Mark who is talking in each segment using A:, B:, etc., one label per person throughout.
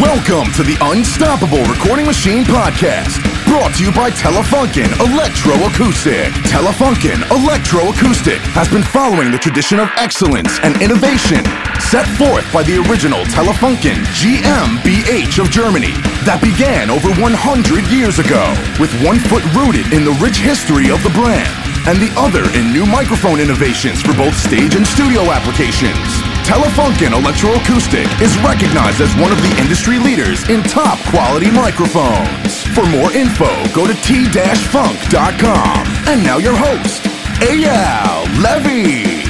A: Welcome to the Unstoppable Recording Machine Podcast, brought to you by Telefunken Electroacoustic. Telefunken Electroacoustic has been following the tradition of excellence and innovation set forth by the original Telefunken GmbH of Germany that began over 100 years ago, with one foot rooted in the rich history of the brand and the other in new microphone innovations for both stage and studio applications. Telefunken Electroacoustic is recognized as one of the industry leaders in top quality microphones. For more info, go to t-funk.com. And now your host, Eyal Levy.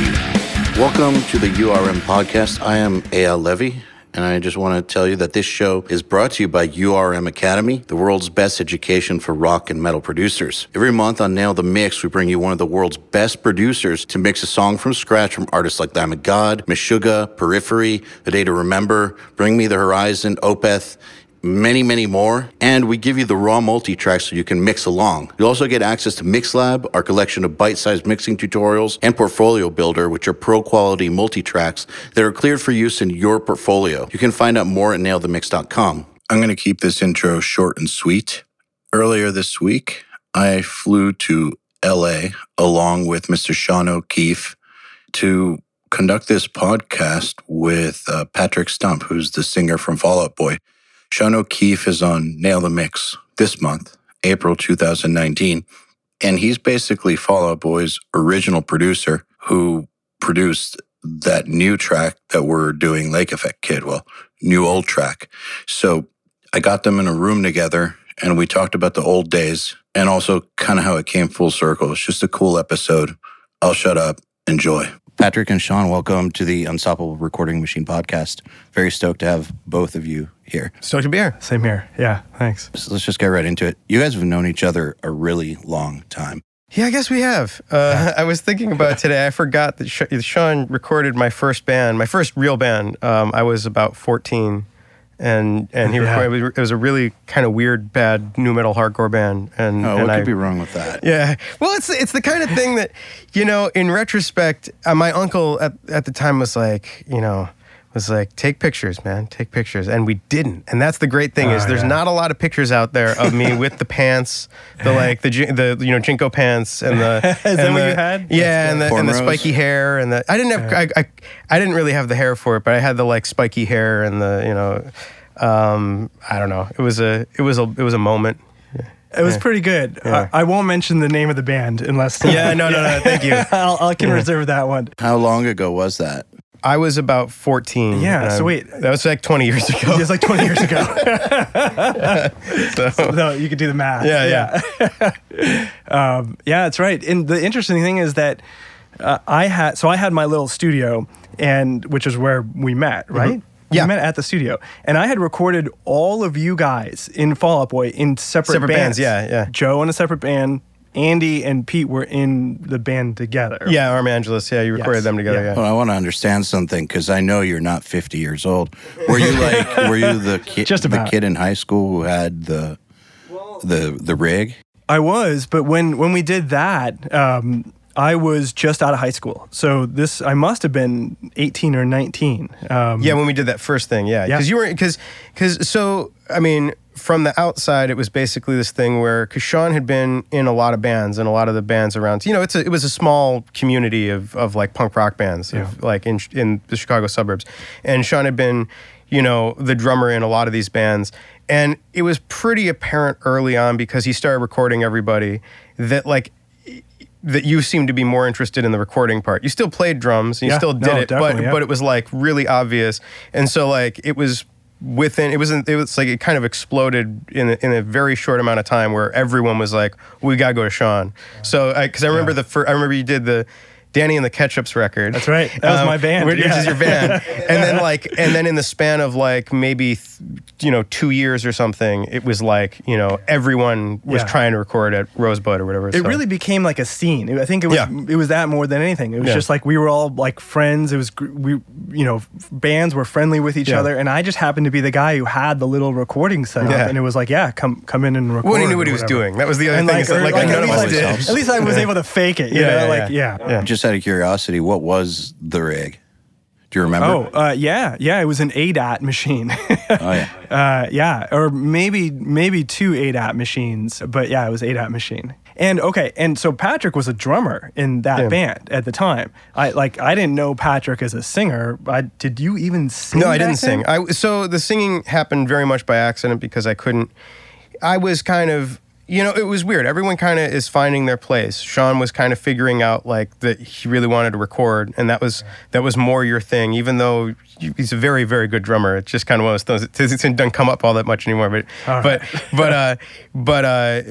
B: Welcome to the URM podcast. I am Eyal Levy. And I just want to tell you that this show is brought to you by URM Academy, the world's best education for rock and metal producers. Every month on Nail the Mix, we bring you one of the world's best producers to mix a song from scratch from artists like of God, Meshuggah, Periphery, A Day to Remember, Bring Me the Horizon, Opeth, many, many more. And we give you the raw multi tracks so you can mix along. You'll also get access to MixLab, our collection of bite sized mixing tutorials, and Portfolio Builder, which are pro quality multi tracks that are cleared for use in your portfolio. You can find out more at nailthemix.com. I'm going to keep this intro short and sweet. Earlier this week, I flew to LA along with Mr. Sean O'Keefe to conduct this podcast with uh, Patrick Stump, who's the singer from Fall Out Boy. Sean O'Keefe is on Nail the Mix this month, April 2019. And he's basically Fall Out Boy's original producer who produced that new track that we're doing, Lake Effect Kid. Well, new old track. So I got them in a room together and we talked about the old days and also kind of how it came full circle. It's just a cool episode. I'll shut up. Enjoy. Patrick and Sean, welcome to the Unstoppable Recording Machine podcast. Very stoked to have both of you here.
C: Stoked to be here.
D: Same here. Yeah, thanks.
B: So let's just get right into it. You guys have known each other a really long time.
C: Yeah, I guess we have. Uh, I was thinking about today. I forgot that Sean recorded my first band, my first real band. Um, I was about 14, and and he
D: Yeah.
C: recorded. It was, it was a really kind of weird, bad new metal hardcore band. And,
B: Oh,
C: and
B: what
C: I,
B: could be wrong with that?
C: Yeah. Well, it's it's the kind of thing that, you know, in retrospect, uh, my uncle at, at the time was like, you know, was like, take pictures, man, take pictures, and we didn't. And that's the great thing is
D: Oh,
C: there's
D: yeah.
C: not a lot of pictures out there of me with the pants, the like the the you know JNCO pants and the
D: Is that
C: and
D: what you had?
C: Yeah, and the, and the
B: Cornrows?
C: spiky hair and the I didn't have I, I I didn't really have the hair for it, but I had the like spiky hair and the you know. Um, I don't know. It was a, it was a, it was a moment.
D: It was pretty good.
C: Yeah.
D: I, I won't mention the name of the band unless.
C: Yeah, no, no, no. Thank you.
D: I'll, I can reserve that one.
B: How long ago was that?
C: I was about 14.
D: Yeah, so wait.
C: That was like 20 years ago.
D: It's like 20 years ago.
C: So,
D: no, you could do the math.
C: Yeah,
D: yeah. um, yeah, that's right. And the interesting thing is that uh, I had, so I had my little studio, and which is where we met, right?
C: Mm-hmm. Yeah.
D: We met at the studio, and I had recorded all of you guys in Fall Out Boy in separate,
C: Separate bands, yeah, yeah.
D: Joe in a separate band, Andy and Pete were in the band together.
C: yeah, Arma Angelus. Yeah, you recorded
D: Yes.
C: them together.
D: Yeah.
C: Yeah.
B: Well, I want to understand something because I know you're not 50 years old. Were you like, were you the kid,
D: Just about.
B: the kid in high school who had the, the, the rig?
D: I was, but when when we did that, um, I was just out of high school. So this, I must have been 18 or 19. Um,
C: Yeah, when we did that first thing, yeah,
D: Yeah.
C: because you were because because so I mean from the outside it was basically this thing where because Sean had been in a lot of bands and a lot of the bands around you know it's a, it was a small community of of like punk rock bands of, like in in the Chicago suburbs, and Sean had been you know the drummer in a lot of these bands, and it was pretty apparent early on because he started recording everybody that like that you seemed to be more interested in the recording part. You still played drums, and you
D: Yeah,
C: still did
D: no,
C: it, but
D: yeah.
C: but it was like really obvious, and so like it was within it wasn't it was like it kind of exploded in a, in a very short amount of time where everyone was like we gotta go to Sean. So I because I, remember the fir- I remember you did the. Danny and the Ketchups record.
D: That's right. That was um, my band,
C: Which
D: yeah.
C: is your band. and then like, and then in the span of like maybe, th- you know, two years or something, it was like, you know, everyone was
D: Yeah.
C: trying to record at Rosebud or whatever.
D: It
C: so.
D: really became like a scene. I think it was
C: Yeah.
D: it was that more than anything. It was
C: Yeah.
D: just like we were all like friends. It was we you know bands were friendly with each
C: Yeah.
D: other, and I just happened to be the guy who had the little recording set up,
C: Yeah.
D: and it was like yeah, come come in and record.
C: Well, he knew what he was doing. That was the other
D: And
C: thing.
D: like, or,
C: like,
D: like,
C: none
D: at, least I,
C: did.
D: at least I was able to fake it. You
C: Yeah,
D: know,
C: yeah,
D: like
C: yeah.
D: yeah.
C: Yeah.
B: Just out of curiosity, what was the rig? Do you remember?
D: Oh, uh, yeah, yeah. It was an ADAT machine.
B: Oh, yeah.
D: uh, yeah, or maybe maybe two ADAT machines, but yeah, it was ADAT machine. And okay, and so Patrick was a drummer in that
C: Yeah.
D: band at the time. I like I didn't know Patrick as a singer. I, did you even sing?
C: No, I didn't
D: then?
C: sing. I so the singing happened very much by accident because I couldn't. I was kind of, you know, it was weird. Everyone kind of is finding their place. Sean was kind of figuring out like that he really wanted to record, and that was that was more your thing. Even though he's a very very good drummer, it's just kind of one of those things. It doesn't come up all that much anymore. But
D: All
C: but
D: right.
C: but uh, but uh,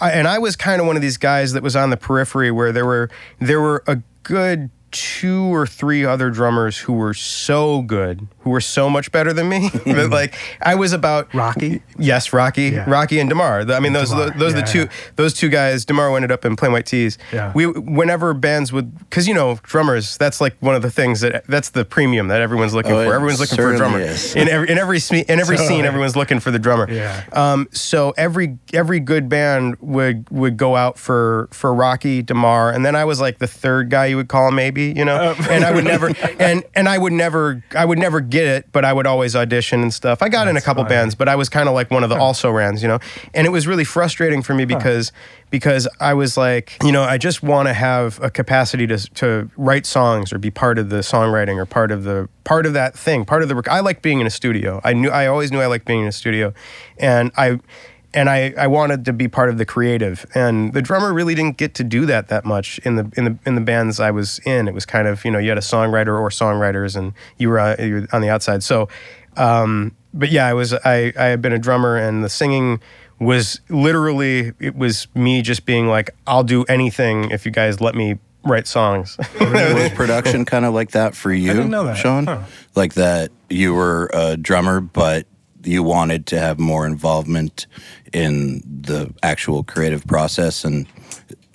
C: I, and I was kind of one of these guys that was on the periphery where there were there were a good two or three other drummers who were so good, who were so much better than me. that like I was about
D: Rocky?
C: Yes, Rocky,
D: Yeah.
C: Rocky and Demar. I mean, those
D: Demar,
C: those are the two
D: yeah.
C: those two guys. Demar ended up in Plain White T's.
D: Yeah.
C: We whenever bands would because you know drummers. That's like one of the things that that's the premium that everyone's looking
B: Oh,
C: for. Everyone's looking for a drummer
B: is.
C: in every in every in every scene. Everyone's looking for the drummer.
D: Yeah.
C: Um, so every every good band would would go out for for Rocky Demar, and then I was like the third guy you would call maybe, you know.
D: Oh.
C: and I would never and and I would never I would never get it, but I would always audition and stuff. I got in a couple bands, but I was kind of like one of the also rans, you know. And it was really frustrating for me because because I was like, you know, I just want to have a capacity to to write songs or be part of the songwriting or part of the part of that thing, part of the. rec- I like being in a studio. I knew I always knew I liked being in a studio, and I. And I, I wanted to be part of the creative, and the drummer really didn't get to do that that much in the in the in the bands I was in. It was kind of you know you had a songwriter or songwriters, and you were, uh, you were on the outside. So, um, but yeah, I was I I had been a drummer, and the singing was literally it was me just being like I'll do anything if you guys let me write songs.
B: was production kind of like that for you,
D: didn't know that.
B: Sean?
D: Huh.
B: Like that you were a drummer, but you wanted to have more involvement in the actual creative process and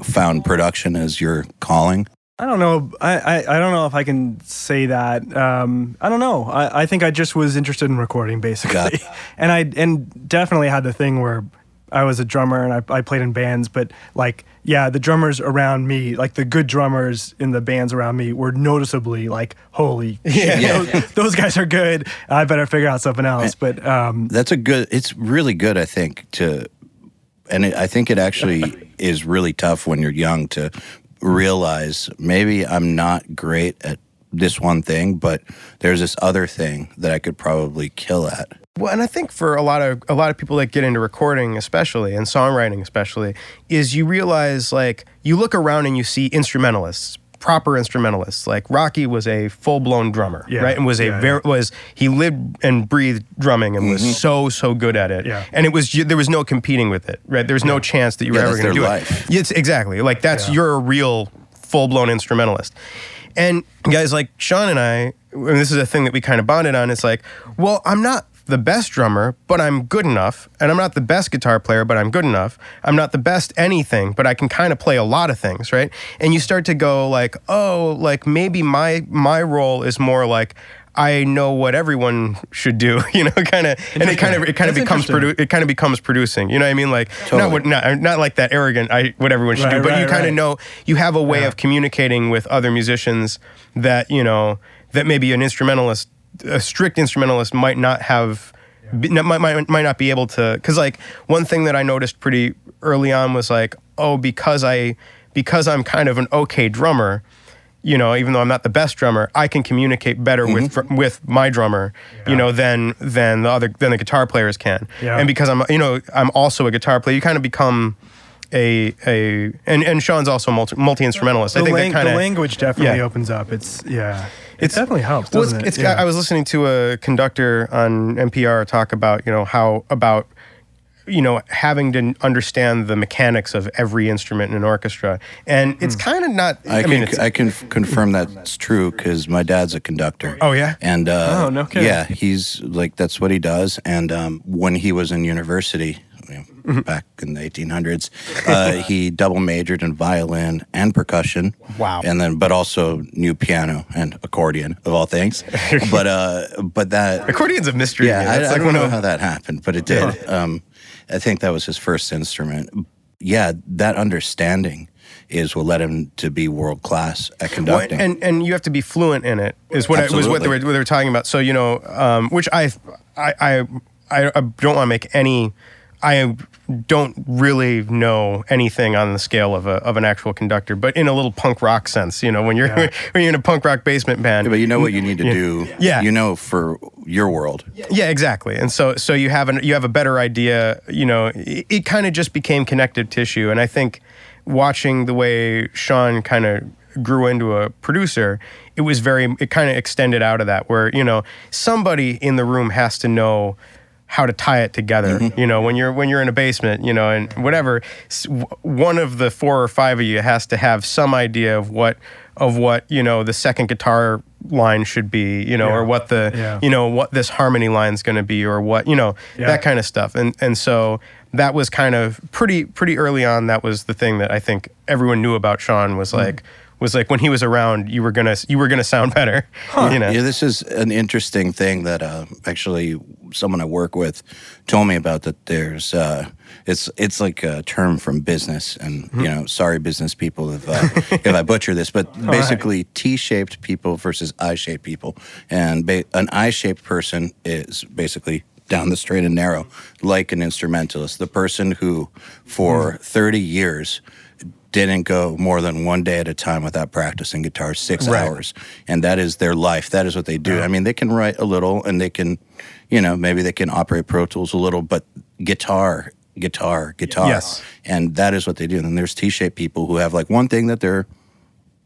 B: found production as your calling.
D: I don't know. I, I, I don't know if I can say that. Um, I don't know. I, I think I just was interested in recording basically, and I and definitely had the thing where I was a drummer and I, I played in bands, but like yeah, the drummers around me, like the good drummers in the bands around me, were noticeably like holy shit,
B: Yeah.
D: those, those guys are good. I better figure out something else. But um,
B: That's a good. It's really good, I think, to, and it, I think it actually is really tough when you're young to realize maybe I'm not great at this one thing, but there's this other thing that I could probably kill at.
C: Well, and I think for a lot of a lot of people that get into recording, especially and songwriting, especially, is you realize like you look around and you see instrumentalists, proper instrumentalists. Like Rocky was a full blown drummer,
D: Yeah,
C: right? And was a
D: yeah,
C: very was he lived and breathed drumming and
B: Mm-hmm.
C: was so so good at it.
D: Yeah.
C: And it was there was no competing with it, right? There was no chance that you were
B: Yeah,
C: ever going to do
B: their
C: it.
B: life.
C: It's exactly like that's
D: Yeah.
C: you're a real full blown instrumentalist. And guys like Sean and I, and this is a thing that we kind of bonded on. It's like, well, I'm not the best drummer, but I'm good enough, and I'm not the best guitar player, but I'm good enough. I'm not the best anything, but I can kind of play a lot of things, right? And you start to go like, oh, like maybe my my role is more like. I know what everyone should do, you know, kind of, and it kind of it kind of becomes produ- it kind of becomes producing, you know what I mean? Like not what not not like that arrogant. I what everyone should do,
D: Right,
C: but you kind of
D: right.
C: know you have a way
D: Yeah.
C: of communicating with other musicians that you know that maybe an instrumentalist, a strict instrumentalist, might not have. Be, might, might, might not be able to because like one thing that i noticed pretty early on was like oh because i because i'm kind of an okay drummer you know even though i'm not the best drummer i can communicate better with
D: Mm-hmm.
C: with my drummer you know than than the other than the guitar players can
D: Yeah.
C: and because i'm you know i'm also a guitar player you kind of become a a and and Sean's also multi multi instrumentalist. I think
D: lang-
C: that kind
D: the
C: of
D: language definitely
C: yeah.
D: opens up. It's yeah. It
C: It's-
D: definitely helps,
C: Well,
D: doesn't
C: it's, it's
D: it?
C: got,
D: Yeah.
C: I was listening to a conductor on NPR talk about you know how about you know having to understand the mechanics of every instrument in an orchestra, and it's
D: Hmm.
C: kind of not.
B: I,
C: I,
B: can
C: mean, it's,
B: I can f- confirm that's true because my dad's a conductor.
C: Oh, yeah?
B: and uh,
D: Oh, no kidding.
B: yeah, he's like that's what he does. And um, when he was in university, you know,
C: Mm-hmm.
B: back in the 1800s, uh, he double majored in violin and percussion.
C: Wow.
B: And then, but also new piano and accordion of all things. but uh, but that
C: accordion's a mystery.
B: yeah. I,
C: That's
B: I don't know
C: of-
B: how that happened, but it did. Um, I think that was his first instrument. Yeah, that understanding is what led him to be world class at
C: Well,
B: conducting.
C: and and you have to be fluent in it is what it was what they were, what they were talking about. So you know, um, which I I I I I don't want to make any. I don't really know anything on the scale of a of an actual conductor, but in a little punk rock sense, you know, when you're
D: Yeah.
C: when you're in a punk rock basement band,
B: Yeah, but you know what you need to do.
C: Yeah.
B: You know for your world.
C: Yeah, exactly. And so so you have an you have a better idea. You know, it, it kind of just became connective tissue. And I think watching the way Sean kind of grew into a producer, it was very it kind of extended out of that where you know somebody in the room has to know how to tie it together you know when you're when you're in a basement you know and whatever one of the four or five of you has to have some idea of what of what you know the second guitar line should be you know
D: Yeah.
C: or what the
D: Yeah.
C: you know what this harmony line's going to be or what you know
D: Yeah.
C: that kind of stuff and and so that was kind of pretty pretty early on that was the thing that i think everyone knew about sean was
D: Mm-hmm.
C: like was like when he was around you were gonna you were gonna sound better you know?
B: Yeah, this is an interesting thing that uh, actually someone I work with told me about. That there's uh, it's it's like a term from business, and you know, sorry, business people if uh, if I butcher this, but basically T-shaped people versus I-shaped people, and ba- an I-shaped person is basically down the straight and narrow, like an instrumentalist, the person who for 30 years didn't go more than one day at a time without practicing guitar six
C: Right.
B: hours. And that is their life. That is what they do. I mean they can write a little and they can you know maybe they can operate pro tools a little but guitar guitar guitar.
C: Yes.
B: and that is what they do. And then there's t-shaped people who have like one thing that they're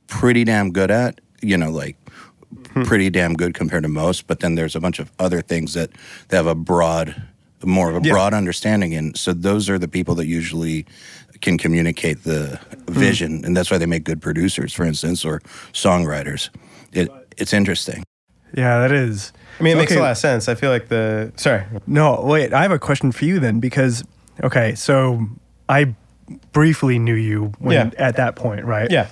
B: pretty damn good at you know like hmm. pretty damn good compared to most but then there's a bunch of other things that they have a broad more of a
C: Yeah.
B: broad understanding. In so those are the people that usually can communicate the hmm. vision and that's why they make good producers for instance or songwriters it, it's interesting
D: Yeah, that is.
C: i mean it makes a lot of sense i feel like the sorry
D: No, wait. I have a question for you then, because okay, so I briefly knew you when,
C: Yeah.
D: at that point, right?
C: yeah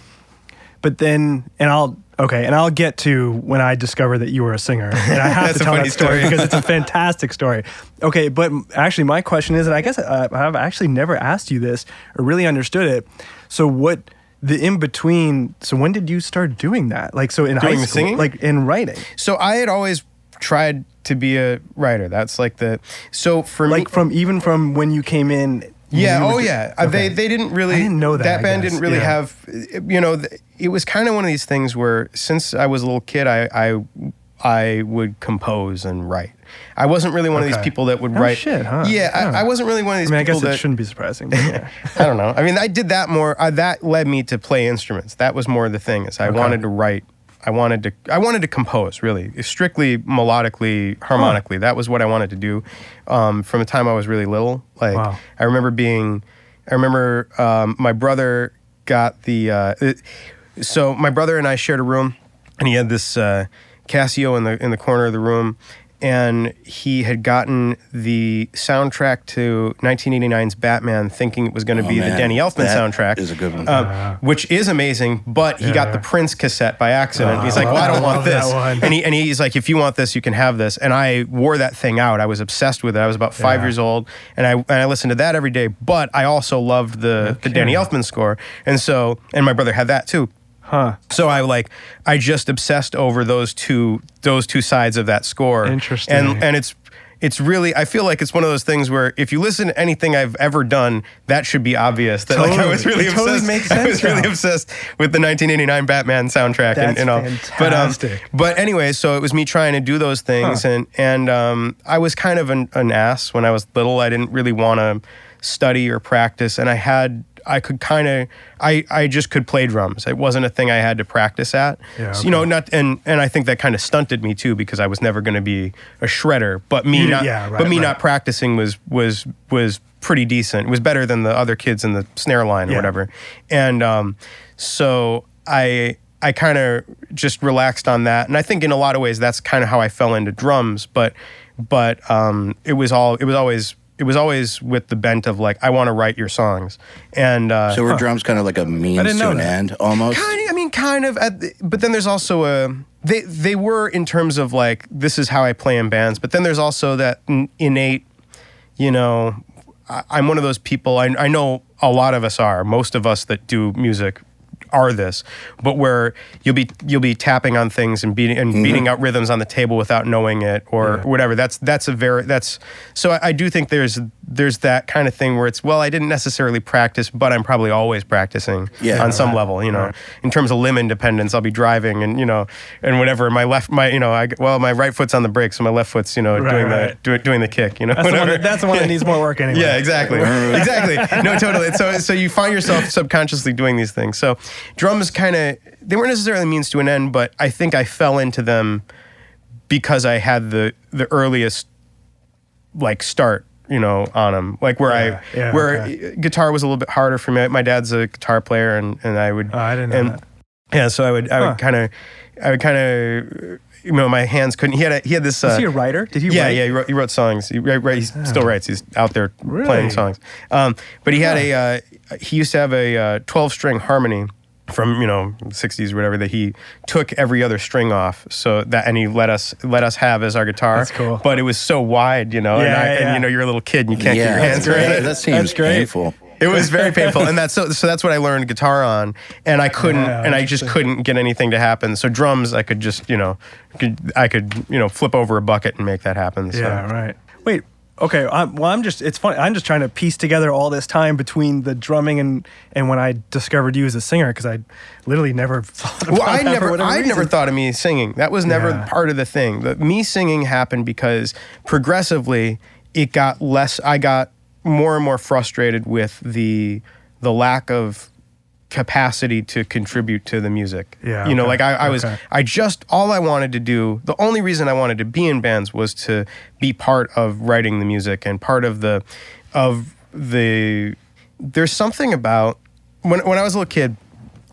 D: But then, and I'll okay, and I'll get to when I discover that you were a singer, and I have to
C: a
D: tell that story because it's a fantastic story. Okay, but actually, my question is, and I guess uh, I've actually never asked you this or really understood it. So what? The in between. So when did you start doing that? Like so in
C: Doing
D: high school,
C: singing?
D: like in writing,
C: so i had always tried to be a writer that's like the so for me
D: like from even from when you came in.
C: Yeah. Oh, yeah. Uh, They they didn't really.
D: I didn't know that,
C: That
D: I
C: band didn't really
D: Yeah.
C: have. You know, it was kind of one of these things where since I was a little kid, I I I would compose and write. I wasn't really one of these people that would
D: Oh,
C: write.
D: shit, huh?
C: Yeah. I, I wasn't really one of
D: I
C: these
D: mean, I
C: people
D: guess it
C: that.
D: shouldn't be surprising. But yeah.
C: I don't know. I mean, I did that more. Uh, that led me to play instruments. That was more the thing. Is I wanted to write. I wanted to. I wanted to compose. Really, strictly melodically, harmonically. That was what I wanted to do. Um, from the time I was really little. Like
D: Wow.
C: I remember being. I remember um, my brother got the. Uh, it- so my brother and I shared a room, and he had this uh, Casio in the in the corner of the room, and he had gotten the soundtrack to 1989's Batman, thinking it was going to
B: Oh,
C: be the. Danny Elfman
B: That
C: soundtrack.
B: is a good one.
C: Um, which is amazing, but he got the Prince cassette by accident. he's like,
D: Oh,
C: "Well, I don't want this," and he and he's like, "If you want this, you can have this." And I wore that thing out. I was obsessed with it. I was about five
D: Yeah.
C: years old, and I and I listened to that every day. But I also loved the the Danny Elfman score, and so and my brother had that too.
D: Huh.
C: So I like I just obsessed over those two those two sides of that score.
D: Interesting.
C: And and it's it's really I feel like it's one of those things where if you listen to anything I've ever done, that should be obvious. That like I was really
D: It totally
C: obsessed.
D: makes
C: I was
D: sense
C: really obsessed with the 1989 Batman soundtrack and,
D: That's
C: and all. But um,
D: fantastic.
C: but anyway, so it was me trying to do those things,
D: Huh.
C: and and um, I was kind of an, an ass when I was little. I didn't really want to study or practice, and I had I could kind of I I just could play drums. It wasn't a thing I had to practice at.
D: Yeah,
C: So, you know, not and and I think that kind of stunted me too because I was never going to be a shredder. But me not
D: yeah, right,
C: but me
D: right.
C: not practicing was was was pretty decent. It was better than the other kids in the snare line or
D: Yeah.
C: whatever. And um, so I I kind of just relaxed on that, and I think in a lot of ways that's kind of how I fell into drums. But but um, it was all it was always it was always with the bent of like I want to write your songs, and uh,
B: so were drums kind of like a means to an
D: that.
B: end almost
C: kind of, I mean, kind of. At the, but then there's also a they they were in terms of like this is how I play in bands. But then there's also that innate, you know, I, I'm one of those people. I I know a lot of us are. Most of us that do music are this, but where you'll be you'll be tapping on things and beating and mm-hmm. beating out rhythms on the table without knowing it or
D: Yeah.
C: whatever. That's that's a very that's so I, I do think there's there's that kind of thing where it's well I didn't necessarily practice, but I'm probably always practicing
B: Yeah.
C: on some level. You know, in terms of limb independence, I'll be driving and you know and whatever. My left my you know I well my right foot's on the brake, so my left foot's you know
D: Right,
C: doing the
D: right.
C: do, doing the kick. You know,
D: That's the, one that, that's the one that needs more work anyway.
C: Yeah, exactly. exactly. No, totally. So so you find yourself subconsciously doing these things. So drums kind of they weren't necessarily means to an end, but I think I fell into them because I had the the earliest like start, you know, on them. Like where
D: Yeah,
C: I
D: yeah,
C: where
D: okay.
C: guitar was a little bit harder for me. My dad's a guitar player and and I would
D: Oh, I didn't know
C: and
D: that.
C: yeah, so I would I
D: Huh.
C: would kind of I would kind of you know my hands couldn't he had a, he had this uh,
D: Is he a writer? Did he
C: yeah,
D: write?
C: yeah, he wrote, he wrote songs. He, write, he still writes. He's out there
D: Really?
C: playing songs. Um, but he had a uh, he used to have a uh, twelve string harmony from you know '60s or whatever that he took every other string off. So that and he let us let us have as our guitar.
D: That's cool.
C: But it was so wide, you know, and, I,
D: yeah,
C: and you know you're a little kid and you can't
B: yeah,
C: get your hands
B: that's
C: around
B: great.
C: it.
B: That seems
D: That's great.
B: painful.
C: It was very painful, and that's so. So that's what I learned guitar on, and I couldn't,
D: Yeah,
C: and I just couldn't get anything to happen. So drums, I could just, you know, could, I could, you know, flip over a bucket and make that happen. So.
D: Yeah, right. Wait. Okay. I'm, well, I'm just. It's funny. I'm just trying to piece together all this time between the drumming and and when I discovered you as a singer because I literally never thought about
C: Well, I
D: that
C: never, I never thought of me singing. That was never
D: Yeah.
C: part of the thing. The, me singing happened because progressively it got less. I got more and more frustrated with the the lack of capacity to contribute to the music.
D: Yeah,
C: you know,
D: okay,
C: like I, I was,
D: okay.
C: I just all I wanted to do. The only reason I wanted to be in bands was to be part of writing the music and part of the, of the. There's something about when when I was a little kid.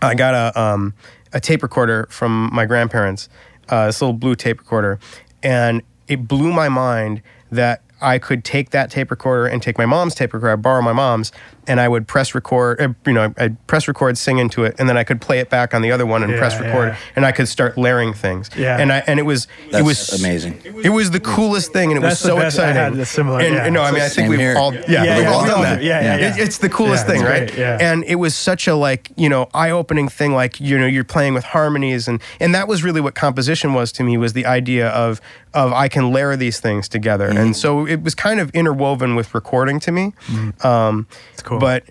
C: I got a um, a tape recorder from my grandparents, uh, this little blue tape recorder, and it blew my mind that I could take that tape recorder and take my mom's tape recorder, I'd borrow my mom's, and I would press record, uh, you know, I'd press record, sing into it, and then I could play it back on the other one and
D: Yeah,
C: press record,
D: yeah.
C: and I could start layering things.
D: Yeah.
C: and I and it was
B: That's
C: it was
B: amazing.
C: It was the coolest thing, and it
D: That's
C: was so
D: the best. I
C: exciting.
D: had a similar-
C: And,
D: yeah.
C: and no, I mean, I think
B: Same
C: we've
B: here.
C: all yeah,
D: Yeah,
C: we've
D: yeah,
C: all done that.
D: do. Yeah, yeah,
C: It- it's the coolest
D: Yeah,
C: thing, right?
D: great, yeah.
C: And it was such a like you know eye-opening thing like you know you're playing with harmonies and and that was really what composition was to me was the idea of of I can layer these things together and so it was kind of interwoven with recording to me um
D: It's cool.
C: but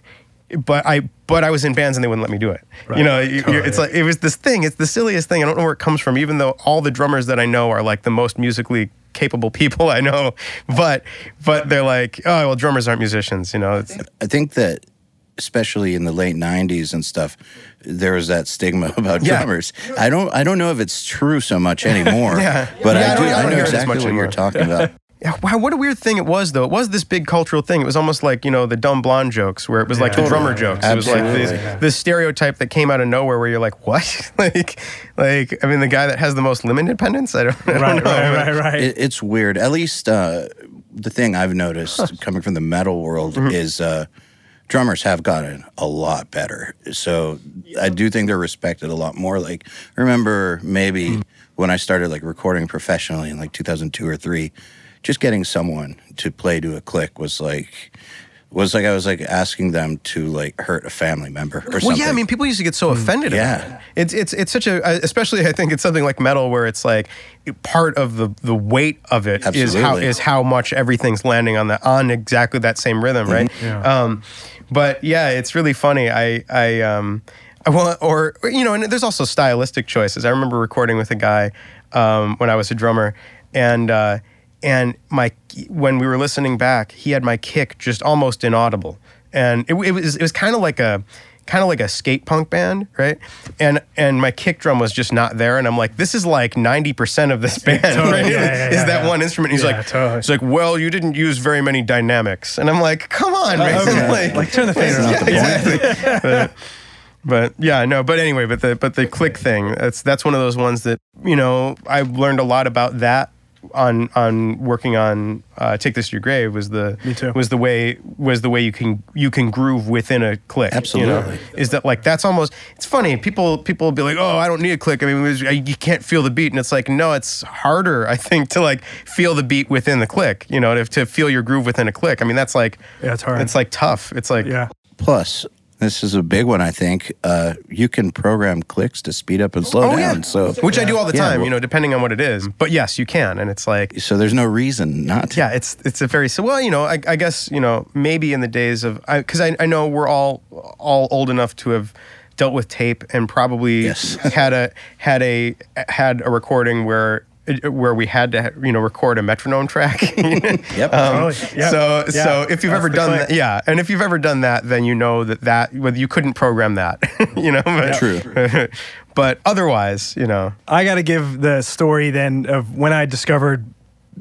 C: but I but I was in bands and they wouldn't let me do it. You know, you, you're- it's like it was this thing. It's the silliest thing. I don't know where it comes from. Even though all the drummers that I know are like the most musically capable people I know, but but they're like, oh well, drummers aren't musicians. You know, it's,
B: I think that especially in the late '90s and stuff, there was that stigma about
C: Yeah.
B: drummers. I don't, I don't know if it's true so much anymore.
C: Yeah.
B: but
C: Yeah, I
B: I,
C: don't- I
B: I, know
C: hear it as
B: exactly
C: much
B: what you're talking about.
C: Yeah, wow, what a weird thing it was though. It was this big cultural thing. It was almost like you know the dumb blonde jokes, where it was like the
D: Yeah.
C: drummer jokes. It was like
B: Absolutely.
C: this, this stereotype that came out of nowhere, where you're like, what? like, like I mean, the guy that has the most limb independence. I don't, I don't
D: Right,
C: know.
D: right, right, right.
B: It, it's weird. At least uh, the thing I've noticed coming from the metal world
C: Mm-hmm.
B: is uh, drummers have gotten a lot better. So I do think they're respected a lot more. Like I remember maybe
C: Mm-hmm.
B: when I started like recording professionally in like 2002 or three, just getting someone to play to a click was like was like I was like asking them to like hurt a family member or
C: Well,
B: something.
C: yeah, I mean, people used to get so offended.
B: Yeah.
C: about it. it's it's it's such a, especially I think it's something like metal where it's like part of the the weight of it is how
B: Absolutely.
C: is how much everything's landing on the on exactly that same rhythm, right?
D: Yeah.
C: Um, but yeah, it's really funny. I I um, I want or you know, and there's also stylistic choices. I remember recording with a guy um, when I was a drummer, and uh, and my when we were listening back, he had my kick just almost inaudible, and it, it was it was kind of like a kind of like a skate punk band, right? And and my kick drum was just not there, and I'm like, this is like ninety percent of this band,
D: Totally,
C: right?
D: yeah, yeah,
C: is
D: yeah,
C: that one instrument? He's
D: Yeah,
C: like,
D: totally.
C: he's like, well, you didn't use very many dynamics, and I'm like, come on, oh, man,
D: okay. Like, turn the fader off the
C: exactly. but, but yeah, no, but anyway, but the but the click thing, that's that's one of those ones that you know I learned a lot about that on on working on uh, take this to your grave was the
D: Me too.
C: was the way was the way you can you can groove within a click you know?
B: Absolutely.
C: is that like that's almost it's funny people people will be like oh I don't need a click I mean it was- you can't feel the beat and it's like no it's harder I think to like feel the beat within the click you know to, to feel your groove within a click I mean that's like
D: Yeah, it's hard.
C: it's like tough it's like
D: Yeah.
B: Plus, this is a big one, I think. Uh, you can program clicks to speed up and slow down. So,
C: which I do all the
B: Yeah,
C: time,
B: well-
C: you know, depending on what it is. But yes, you can, and it's like
B: so there's no reason not to.
C: yeah, it's it's a very so well, you know, I, I guess you know maybe in the days of because I, I know we're all all old enough to have dealt with tape and probably
B: Yes.
C: had a had a had a recording where where we had to you know record a metronome track.
B: Yep.
D: Oh, yeah.
C: So
D: Yeah.
C: so if you've
D: That's
C: ever done that, yeah, and if you've ever done that, then you know that that whether you couldn't program that, you know. But,
B: True.
C: but otherwise, you know,
D: I got to give the story then of when I discovered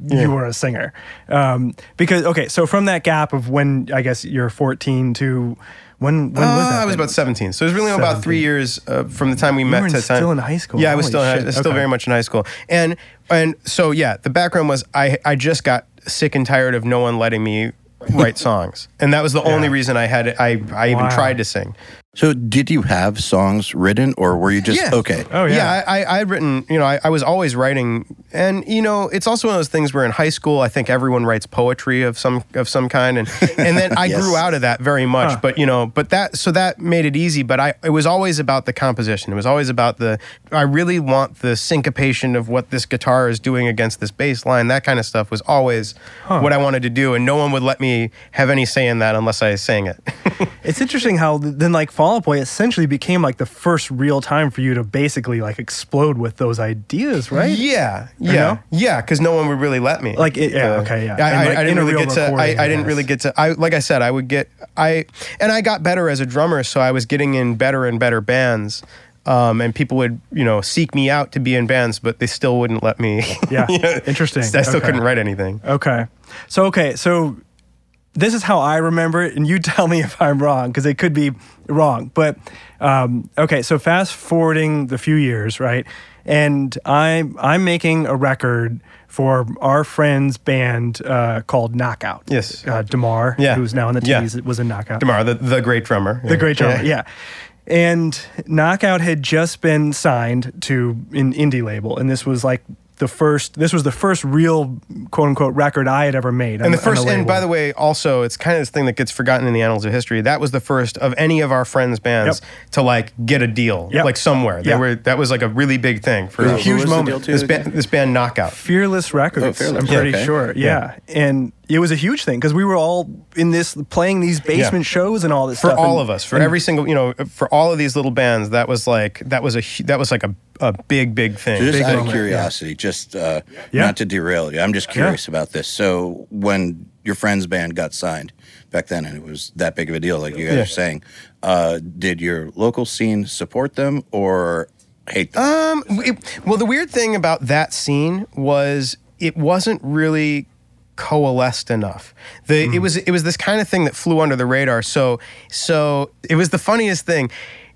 D: you were a singer. Um, because, okay, so from that gap of when I guess you're 14 to when, when was
C: Uh,
D: that?
C: I was
D: then?
C: about 17. So it was really about three years uh, from the time we met
D: were
C: to the time.
D: still in high school.
C: Yeah, I was
D: Holy
C: still in,
D: shit.
C: still
D: Okay.
C: very much in high school. And and so yeah, the background was I I just got sick and tired of no one letting me write songs, and that was the only reason I had I I even
D: Wow.
C: tried to sing.
B: So, did you have songs written, or were you just
C: Yeah.
B: okay?
D: Oh, yeah.
C: I, I I'd written, you know, I, I was always writing, and you know, it's also one of those things where in high school, I think everyone writes poetry of some of some kind, and and then I
B: Yes.
C: grew out of that very much. But you know, but that so that made it easy. But I it was always about the composition. It was always about the I really want the syncopation of what this guitar is doing against this bass line. That kind of stuff was always what I wanted to do, and no one would let me have any say in that unless I sang it.
D: It's interesting how then like Fall Out Boy essentially became like the first real time for you to basically like explode with those ideas, right?
C: Yeah, yeah,
D: know?
C: yeah. Because no one would really let me.
D: Like, it- yeah, okay, yeah.
C: I, I,
D: like,
C: I didn't really get to. I, I
D: I
C: didn't really get to. I like I said, I would get. I and I got better as a drummer, so I was getting in better and better bands. Um, and people would, you know, seek me out to be in bands, but they still wouldn't let me.
D: Yeah,
C: You know,
D: interesting.
C: I still
D: Okay.
C: couldn't write anything.
D: Okay. So okay, so this is how I remember it, and you tell me if I'm wrong because it could be wrong. But um, okay, so fast forwarding the few years, right? And I'm I'm making a record for our friend's band uh, called Knockout.
C: Yes.
D: uh, Demar,
C: Yeah.
D: who's now in the
C: Yeah.
D: TVs, was in Knockout.
C: Tomorrow, the, the great drummer.
D: The great drummer, yeah. And Knockout had just been signed to an indie label, and this was like the first. This was the first real quote unquote record I had ever made.
C: And the first, and by the way, also, it's kind of this thing that gets forgotten in the annals of history. That was the first of any of our friends' bands
D: Yep.
C: to like get a deal,
D: Yep.
C: like somewhere. They
D: Yeah.
C: were that was like a really big thing for
B: Who-
C: a huge
B: was the
C: moment.
B: deal
C: This
B: again?
C: band, this band Knockout.
D: Fearless Records.
B: Oh, Fearless,
D: I'm pretty
B: okay.
D: sure. Yeah. and it was a huge thing because we were all in this playing these basement shows and all this stuff.
C: for
D: stuff.
C: all
D: and-
C: of us, for every single, you know, for all of these little bands, that was like that was a that was like a, a big big thing.
B: Just
D: Big
B: out of curiosity, just uh,
D: Yeah.
B: not to derail you, I'm just curious about this. So, when your friend's band got signed back then, and it was that big of a deal, like you guys
C: Yeah.
B: are saying, uh, did your local scene support them or hate them?
C: Um, it- well, the weird thing about that scene was it wasn't really coalesced enough. The it was it was this kind of thing that flew under the radar. So so it was the funniest thing.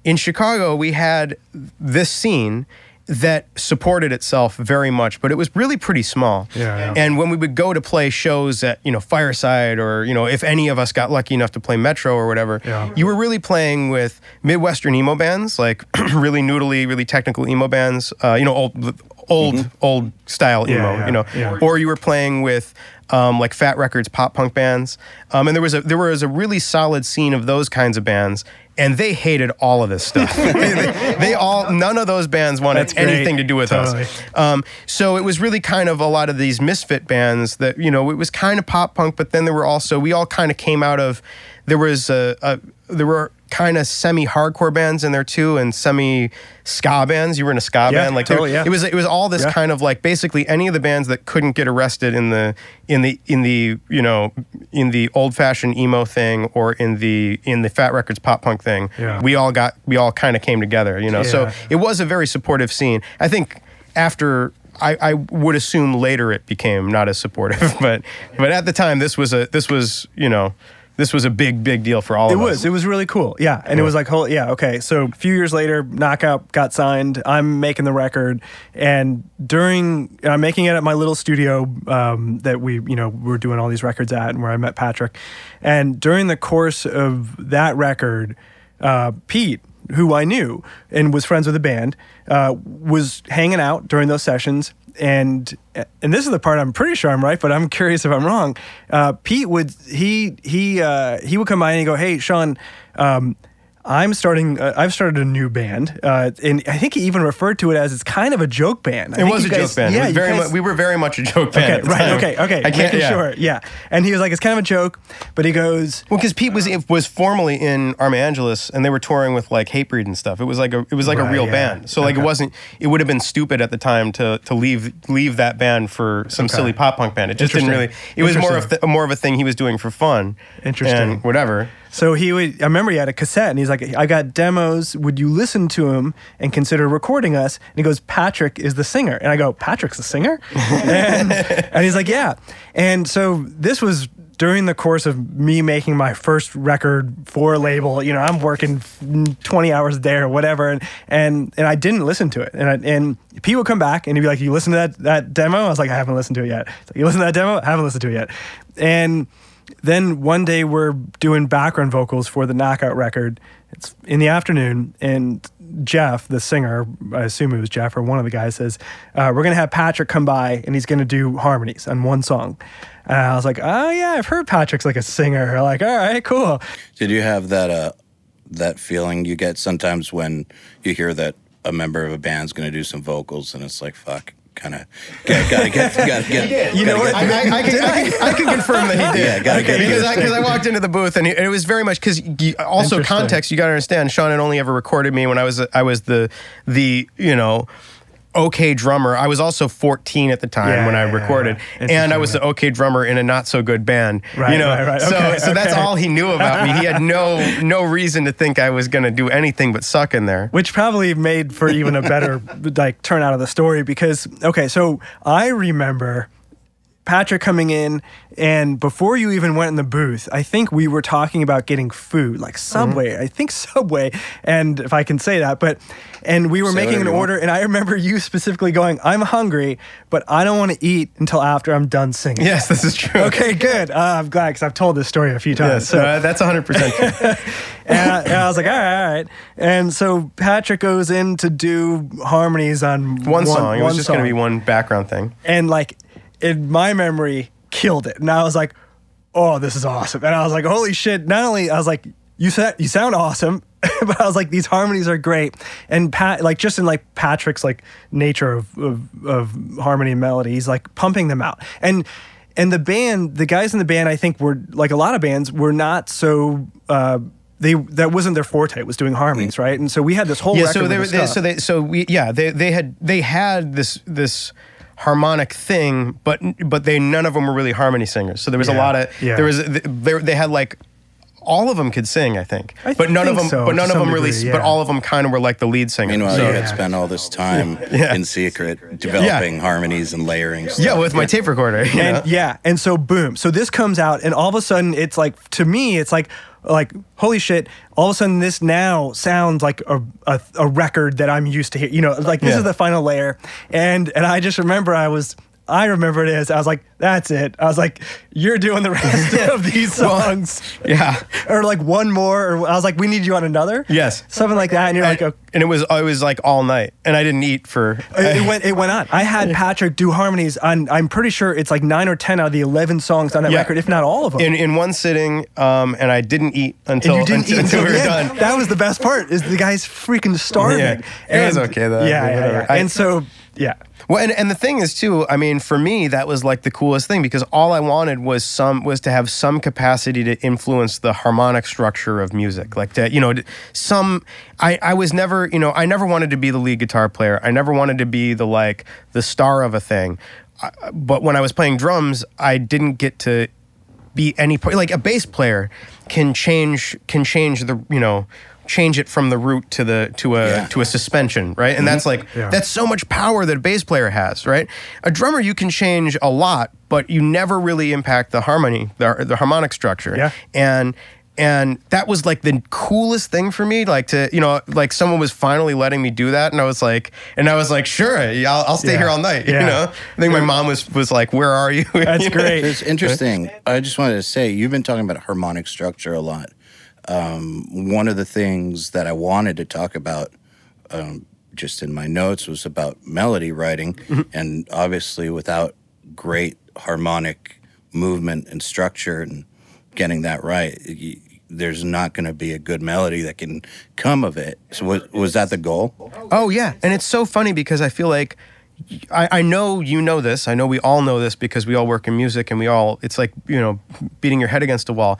C: In Chicago, we had this scene that supported itself very much, but it was really pretty small.
D: Yeah, yeah.
C: And when we would go to play shows at, you know, Fireside or, you know, if any of us got lucky enough to play Metro or whatever,
D: Yeah.
C: you were really playing with Midwestern emo bands, like really noodly, really technical emo bands, uh, you know, old, old, old style emo,
D: yeah,
C: you know, or you were playing with um, like Fat Wreck Chords pop punk bands, um, and there was a there was a really solid scene of those kinds of bands, and they hated all of this stuff. they, they all none of those bands wanted
D: That's great.
C: anything to do with
D: Totally.
C: us. Um, so it was really kind of a lot of these misfit bands that you know it was kind of pop punk, but then there were also we all kind of came out of there was a, a there were kind of semi hardcore bands in there too, and semi ska bands. You were in a ska
D: Yeah,
C: band, like there-
D: totally, yeah.
C: it was it was all this
D: Yeah.
C: kind of like basically any of the bands that couldn't get arrested in the in the in the you know in the old fashioned emo thing or in the in the Fat Wreck Chords pop punk thing.
D: Yeah.
C: We all got we all kind of came together, you know. So it was a very supportive scene. I think after I, I would assume later it became not as supportive, but but at the time this was a this was you know this was a big big deal for all
D: It
C: of us.
D: It was It was really cool. Yeah. And it was like, whole, yeah, okay. So a few years later, Knockout got signed. I'm making the record. And during, I'm making it at my little studio um, that we, you know, we're doing all these records at and where I met Patrick. And during the course of that record, uh, Pete, who I knew and was friends with the band, uh, was hanging out during those sessions. And and this is the part I'm pretty sure I'm right, but I'm curious if I'm wrong. Uh, Pete would he he uh, he would come by and he'd go, "Hey, Sean." Um, I'm starting. Uh, I've started a new band, uh, and I think he even referred to it as it's kind of a joke band. I
C: It was a
D: guys-
C: joke band.
D: Yeah,
C: it was
D: you
C: very
D: guys-
C: mu- we were very much a joke band.
D: Okay, right. Okay, okay.
C: I can't. Yeah.
D: sure. Yeah, and he was like, it's kind of a joke, but he goes,
C: Well, because Pete was was formerly in Arma Angelus, and they were touring with like Hatebreed and stuff. It was like a it was like
D: Right,
C: a real
D: yeah.
C: band. So like it wasn't. It would have been stupid at the time to to leave leave that band for some
D: Okay.
C: silly pop punk band. It just didn't really. It was more of more of a thing he was doing for fun.
D: Interesting.
C: And whatever.
D: So he would. I remember he had a cassette, and he's like, "I got demos. Would you listen to him and consider recording us?" And he goes, "Patrick is the singer." And I go, "Patrick's the singer?" and, and he's like, "Yeah." And so this was during the course of me making my first record for a label. You know, I'm working twenty hours a day or whatever, and and and I didn't listen to it. And I, and Pete would come back and he'd be like, "You listen to that that demo?" I was like, "I haven't listened to it yet." Like, "You listen to that demo?" I haven't listened to it yet. And then one day we're doing background vocals for the knockout record. It's in the afternoon and jeff the singer i assume it was jeff or one of the guys says uh, we're going to have patrick come by and he's going to do harmonies on one song. And i was like oh yeah i've heard patrick's like a singer. Like all right cool.
B: Did you have that uh that feeling you get sometimes when you hear that a member of a band's going to do some vocals and it's like fuck kind of gotta get gotta get
D: You know what?
C: I, I, I, can, I, can, I can confirm that he did.
B: Yeah, gotta get
C: because I,
B: this
C: 'cause I walked into the booth and, he, and it was very much because also context. You got to understand. Sean had only ever recorded me when I was I was the the you know. Okay, drummer. I was also 14 at the time
D: Yeah,
C: when I
D: yeah, yeah,
C: recorded,
D: yeah.
C: and I was the okay drummer in a not so good band.
D: Right,
C: you know,
D: right, right.
C: so
D: Okay,
C: so that's all he knew about me. He had no no reason to think I was going to do anything but suck in there.
D: which probably made for even a better like turnout of the story because okay so i remember patrick coming in and before you even went in the booth i think we were talking about getting food like subway i think subway and if i can say that but and we were
B: Say
D: making an order and i remember you specifically going i'm hungry but i don't want to eat until after i'm done singing
C: Yes, this is true.
D: okay good uh, i'm glad because i've told this story a few times
C: Yes,
D: so
C: uh, that's 100 percent
D: and, I, and I was like, all right, all right. And so Patrick goes in to do harmonies on
C: One song. It was just going to be one background thing.
D: And like, in my memory, killed it. And I was like, oh, this is awesome. And I was like, holy shit. Not only, I was like, you said you sound awesome. but I was like, these harmonies are great, and Pat, like just in like Patrick's like nature of, of of harmony and melody, he's like pumping them out, and and the band, the guys in the band, I think were like a lot of bands were not so. Uh, they that wasn't their forte was doing harmonies, right? And so we had this whole
C: yeah so they were they, so they so we yeah they they had they had this this harmonic thing but but they none of them were really harmony singers so there was a lot of
D: yeah.
C: there was they, they had like all of them could sing i think
D: I
C: but none of
D: think
C: them
D: so,
C: but
D: to
C: none of
D: some
C: them really
D: degree,
C: but all of them kind of were like the lead singer
B: Meanwhile,
C: so,
B: you had spent all this time
C: Yeah.
B: in secret developing harmonies and layering. Stuff.
C: yeah with my tape recorder you know?
D: and yeah and so boom so this comes out and all of a sudden it's like to me it's like like holy shit all of a sudden this now sounds like a, a, a record that i'm used to hear you know like this
C: Yeah.
D: is the final layer and and i just remember i was I remember it as I was like, "That's it." I was like, "You're doing the rest of these songs,
C: yeah
D: or like one more." Or I was like, "We need you on another."
C: Yes.
D: something like that. And you're like,
C: and,
D: "Okay."
C: and it was it was like all night and i didn't eat for
D: It, it went. It went on. I had Patrick do harmonies on. I'm pretty sure it's like nine or ten out of the eleven songs on that
C: Yeah.
D: record, if not all of them.
C: in, in one sitting um, and i didn't eat until,
D: and you didn't
C: until,
D: eat
C: until we were done
D: That was the best part. Is the guy's freaking starving.
C: Yeah. It was okay, though.
D: Yeah, yeah, yeah.
C: I-
D: and so yeah,
C: Well, and, and the thing is too. I mean, for me, that was like the coolest thing because all I wanted was some was to have some capacity to influence the harmonic structure of music, like to you know, some. I I was never you know I never wanted to be the lead guitar player. I never wanted to be the like the star of a thing. I, but when I was playing drums, I didn't get to be any like a bass player can change can change the you know change it from the root to the to a
B: Yeah.
C: to a suspension right and mm-hmm. that's like
D: Yeah.
C: that's so much power that a bass player has right a drummer you can change a lot but you never really impact the harmony the, the harmonic structure
D: Yeah.
C: and and that was like the coolest thing for me like to you know like someone was finally letting me do that and i was like and i was like sure i'll, I'll stay
D: Yeah.
C: here all night
D: Yeah.
C: you know i think my mom was was like where are you
D: that's
C: You know?
D: great.
B: It's interesting. I just wanted to say you've been talking about harmonic structure a lot. Um, one of the things that I wanted to talk about um, just in my notes was about melody writing, and obviously without great harmonic movement and structure and getting that right, y there's not going to be a good melody that can come of it. So was, was that the goal?
C: Oh yeah, and it's so funny because I feel like I, I know you know this. I know we all know this because we all work in music and we all. It's like you know beating your head against a wall.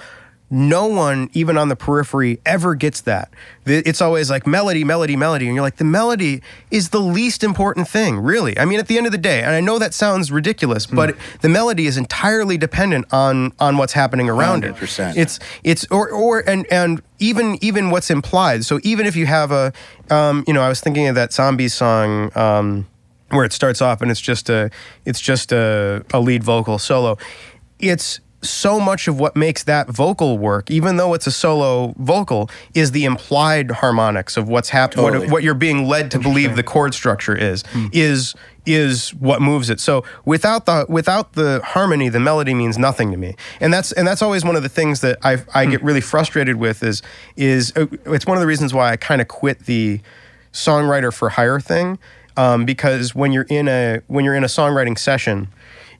C: No one, even on the periphery, ever gets that. It's always like melody, melody, melody, and you're like the melody is the least important thing, really. I mean, at the end of the day, and I know that sounds ridiculous, but the melody is entirely dependent on on what's happening around it.
B: 100%.
C: It's it's or or and and even even what's implied. So even if you have a, um, you know, I was thinking of that zombie song. Um, where it starts off and it's just a it's just a, a lead vocal solo it's so much of what makes that vocal work even though it's a solo vocal is the implied harmonics of what's happening
B: Totally.
C: what, what you're being led to believe the chord structure is is is what moves it. So without the without the harmony the melody means nothing to me. And that's and that's always one of the things that i i get really frustrated with is is uh, it's one of the reasons why i kind of quit the songwriter for hire thing um, because when you're in a when you're in a songwriting session,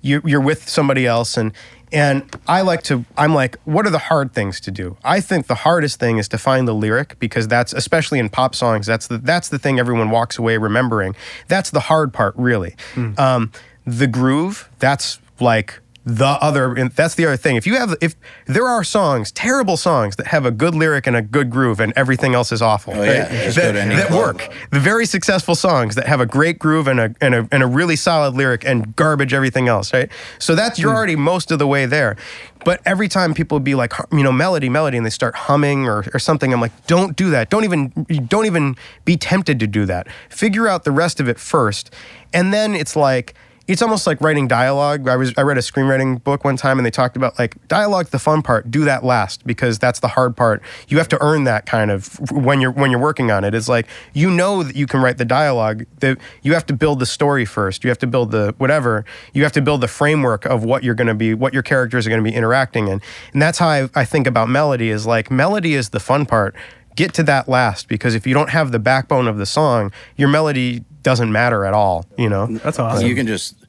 C: you, you're with somebody else and and I like to I'm like what are the hard things to do? I think the hardest thing is to find the lyric because that's especially in pop songs that's the that's the thing everyone walks away remembering. That's the hard part really. Um, the groove that's like the other and that's the other thing. If you have if there are songs terrible songs that have a good lyric and a good groove and everything else is awful
B: Oh, yeah. Go
C: that, that work. The very successful songs that have a great groove and a, and a and a really solid lyric and garbage everything else right? So that's
B: Hmm.
C: you're already most of the way there. But every time people would be like you know melody melody and they start humming or, or something i'm like don't do that. Don't even don't even be tempted to do that. Figure out the rest of it first. And then it's like it's almost like writing dialogue. I was I read a screenwriting book one time and they talked about like dialogue's the fun part. Do that last because that's the hard part. You have to earn that kind of when you're when you're working on it. It's like you know that you can write the dialogue. That you have to build the story first. You have to build the whatever. You have to build the framework of what you're going to be, what your characters are going to be interacting in. And that's how I, I think about melody. Is like melody is the fun part. Get to that last because if you don't have the backbone of the song, your melody doesn't matter at all. You know.
D: That's awesome.
B: You can just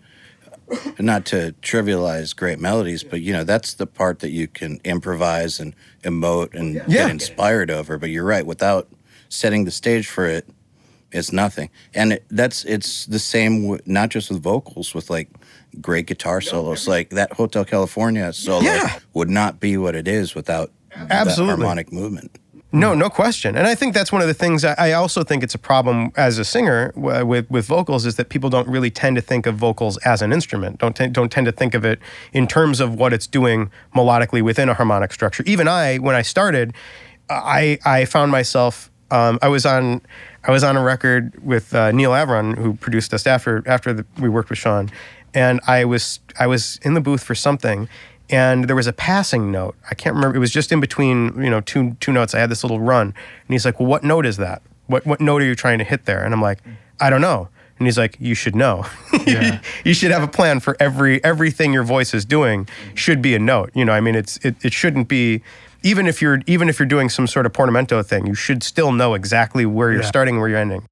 B: not to trivialize great melodies, but you know that's the part that you can improvise and emote and
C: Yeah.
B: get inspired over. But you're right, without setting the stage for it, it's nothing. And it, that's it's the same, w- not just with vocals, with like great guitar solos. Like that Hotel California solo
C: Yeah.
B: would not be what it is without
C: Absolutely.
B: harmonic movement.
C: No, no question. And I think that's one of the things I, also think it's a problem as a singer with with vocals is that people don't really tend to think of vocals as an instrument. Don't t- don't tend to think of it in terms of what it's doing melodically within a harmonic structure. Even I, when I started, I I found myself um, I was on I was on a record with uh, Neal Avron who produced us after after the, we worked with Sean, and I was I was in the booth for something, and there was a passing note. I can't remember. It was just in between you know two two notes. I had this little run, and he's like, "Well, what note is that? What what note are you trying to hit there?" And I'm like, "I don't know." And he's like, "You should know. you should have a plan for every everything your voice is doing. Should be a note. You know, I mean, it's it, it shouldn't be." Even if you're even if you're doing some sort of portamento thing, you should still know exactly where you're
D: Yeah.
C: starting and where you're ending.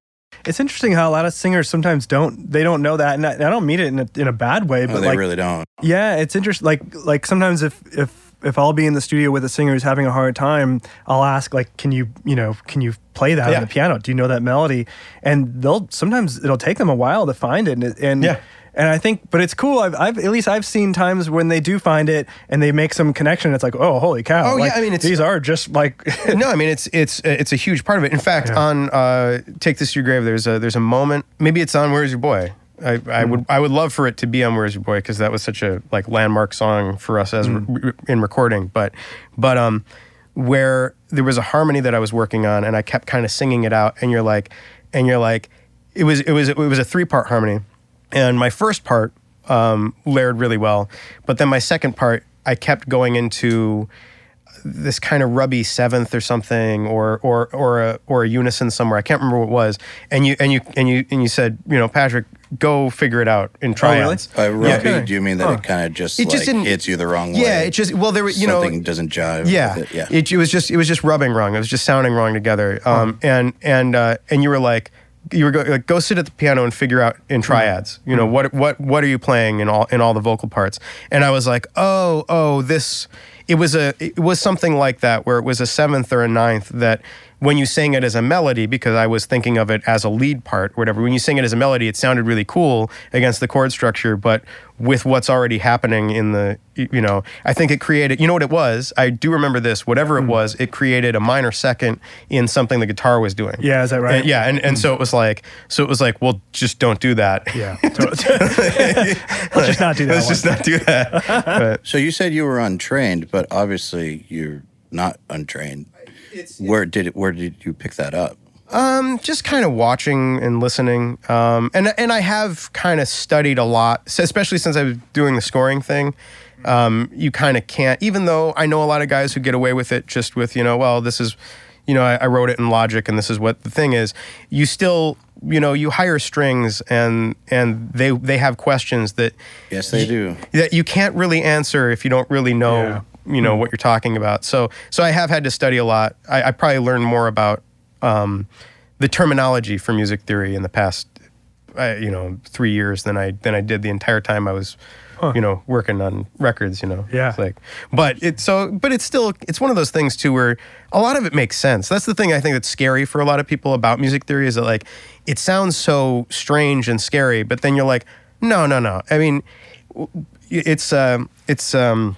D: It's interesting how a lot of singers sometimes don't they don't know that, and I, I don't mean it in a, in a bad way, but
B: Oh, they
D: like
B: really don't.
D: yeah, it's interesting. Like like sometimes if if if I'll be in the studio with a singer who's having a hard time, I'll ask like, can you you know can you play that
C: Yeah.
D: on the piano? Do you know that melody? And they'll sometimes it'll take them a while to find it, and it- and
C: Yeah.
D: And I think, but it's cool. I've, I've at least I've seen times when they do find it and they make some connection. It's like, oh, holy cow!
C: Oh, yeah, I mean, it's-
D: these are just like
C: no, I mean it's it's it's a huge part of it. In fact, on uh, "Take This to Your Grave," there's a there's a moment. Maybe it's on "Where's Your Boy." I, I would I would love for it to be on "Where's Your Boy" because that was such a like landmark song for us as re- in recording. But but um, where there was a harmony that I was working on, and I kept kind of singing it out, and you're like, and you're like, it was it was it was a three part harmony, and my first part um, layered really well, but then my second part I kept going into this kind of rubby seventh or something or or or a or a unison somewhere. I can't remember what it was. And you and you and you and you said, you know, Patrick, go figure it out in triads.
B: By rugby,
C: Yeah.
B: do you mean that it kind of just
C: It
B: like
C: just didn't-
B: hits you the wrong way?
C: Yeah, it just well there were you know
B: Something doesn't jive.
C: yeah,
B: with it. yeah.
C: It, it was just it was just rubbing wrong. It was just sounding wrong together. Um, and and uh, and you were like, you were go, like go sit at the piano and figure out in mm-hmm. triads. You know mm-hmm. what what what are you playing in all in all the vocal parts? And I was like, oh oh this. It was a it was something like that where it was a seventh or a ninth that when you sang it as a melody, because I was thinking of it as a lead part, or whatever. When you sing it as a melody, it sounded really cool against the chord structure, but with what's already happening in the you know, I think it created. You know what it was? I do remember this. Whatever it hmm. was, it created a minor second in something the guitar was doing.
D: Yeah, is that right?
C: And- yeah, and, and hmm. so it was like, so it was like, well, just don't do that.
D: Yeah. Let's just not do that.
C: Let's just not do that. But
B: So you said you were untrained, but obviously you're not untrained. Where did it, where did you pick that up?
C: just kind of watching and listening, um, and and I have kind of studied a lot, especially since I was doing the scoring thing. Um, you kind of can't, even though I know a lot of guys who get away with it just with you know, well, this is, you know, I, I wrote it in Logic, and this is what the thing is. You still, you know, you hire strings, and and they they have questions that
B: Yes, they do.
C: that you can't really answer if you don't really know
D: Yeah.
C: You know what you're talking about. So so i have had to study a lot. I, I probably learned more about um, the terminology for music theory in the past uh, you know three years than i than i did the entire time i was you know working on records you know?
D: Yeah.
C: It's like but it's so but it's still it's one of those things too where a lot of it makes sense. That's the thing i think that's scary for a lot of people about music theory is that like it sounds so strange and scary but then you're like no no no. I mean it's um it's um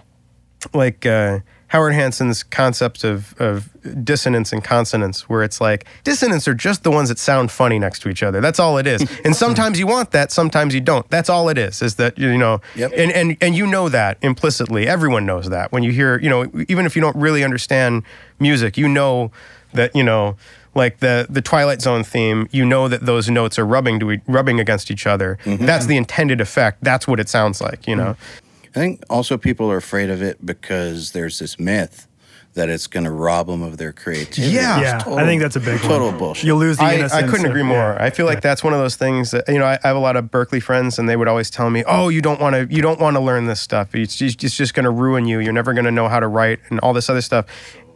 C: like uh, Howard Hanson's concept of, of dissonance and consonance, where it's like dissonance are just the ones that sound funny next to each other. That's all it is. and sometimes you want that, sometimes you don't. That's all it is. Is that you know,
B: Yep.
C: and and and you know that implicitly. Everyone knows that when you hear, you know, even if you don't really understand music, you know that you know. Like the the Twilight Zone theme, you know that those notes are rubbing to e- rubbing against each other. That's the intended effect. That's what it sounds like, you know.
B: I think also people are afraid of it because there's this myth that it's going to rob them of their creativity.
C: Yeah.
D: Yeah,
B: total-
D: I think that's a big one.
B: total bullshit.
D: You'll lose the
C: I,
D: innocence.
C: I couldn't
D: of-
C: agree more.
D: yeah.
C: I feel like that's one of those things that you know. I, I have a lot of Berklee friends, and they would always tell me, "Oh, you don't want to. You don't want to learn this stuff. It's just, it's just going to ruin you. You're never going to know how to write and all this other stuff."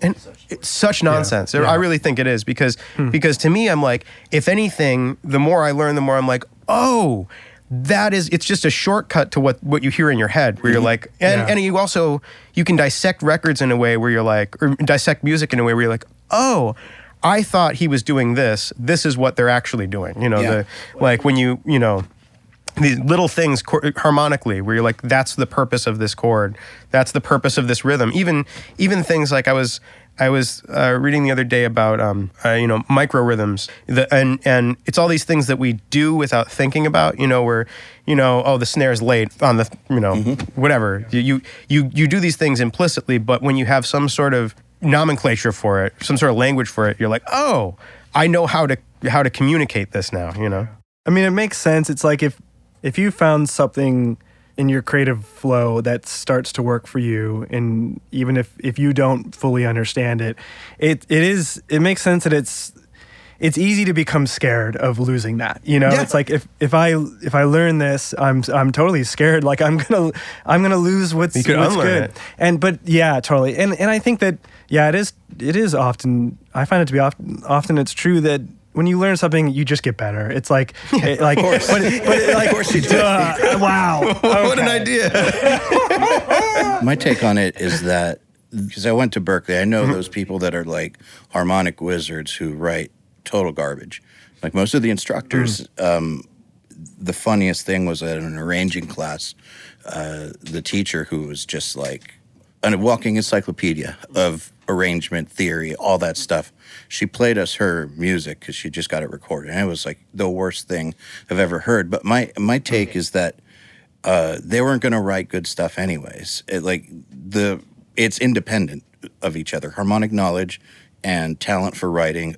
C: And it's such nonsense. I really think it is because hmm. because to me, I'm like, if anything, the more I learn, the more I'm like, oh. That is, it's just a shortcut to what, what you hear in your head, where you're mm-hmm. like, and,
D: Yeah.
C: and you also you can dissect records in a way where you're like, or dissect music in a way where you're like, oh, I thought he was doing this. This is what they're actually doing. You know,
B: Yeah.
C: the like when you you know these little things harmonically where you're like that's the purpose of this chord that's the purpose of this rhythm even even things like i was i was uh, reading the other day about um, uh, you know micro rhythms the, and and it's all these things that we do without thinking about you know where you know oh the snare's late on the you know whatever. You, you you you do these things implicitly but when you have some sort of nomenclature for it some sort of language for it you're like oh i know how to how to communicate this now you know?
D: I mean, it makes sense. It's like if if you found something in your creative flow that starts to work for you, and even if if you don't fully understand it, it it is it makes sense that it's it's easy to become scared of losing that. You know,
C: Yeah.
D: it's like if if I if I learn this, I'm I'm totally scared. Like I'm gonna I'm gonna lose what's what's good.
C: it.
D: And but yeah, totally. And and I think that yeah, it is it is often I find it to be often often it's true that when you learn something, you just get better. It's like, it, like, but, but it, like, of course you do. wow.
C: what an idea
B: My take on it is that because I went to Berklee, I know those people that are like harmonic wizards who write total garbage. Like most of the instructors, um, the funniest thing was at an arranging class, uh, the teacher who was just like a walking encyclopedia of arrangement theory, all that stuff. She played us her music because she just got it recorded, and it was like the worst thing I've ever heard. But my my take is that uh, they weren't going to write good stuff anyways. It, like the it's independent of each other. Harmonic knowledge and talent for writing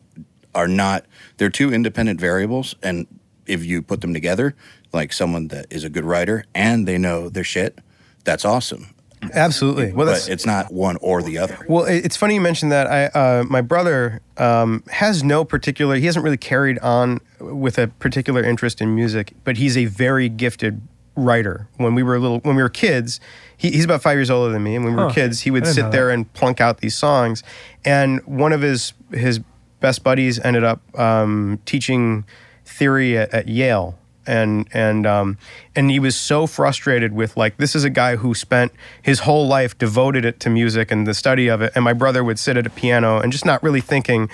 B: are not they're two independent variables and if you put them together like someone that is a good writer and they know their shit that's awesome
C: absolutely well that's
B: but it's not one or the other
C: Well, it's funny you mentioned that. I uh, my brother um, has no particular. He hasn't really carried on with a particular interest in music, but he's a very gifted writer. When we were little, when we were kids, he, he's about five years older than me, and when we were
D: Huh.
C: kids, he would sit there and plunk out these songs. And one of his his best buddies ended up um, teaching theory at, at Yale. And and um, and he was so frustrated with like this is a guy who spent his whole life devoted it to music and the study of it. And my brother would sit at a piano and just not really thinking,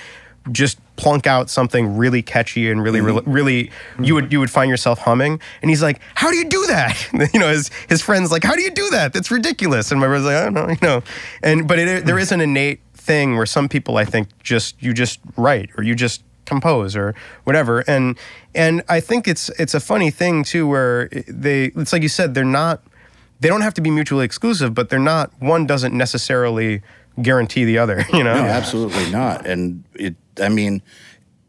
C: just plunk out something really catchy and really, really, really, you would you would find yourself humming. And he's like, "How do you do that?" you know, his his friends like, "How do you do that? That's ridiculous." And my brother's like, "I don't know," you know. And but it, there is an innate thing where some people I think just you just write or you just compose or whatever and and I think it's it's a funny thing too where they it's like you said they're not they don't have to be mutually exclusive but they're not one doesn't necessarily guarantee the other you know
B: No, absolutely not. And it, I mean,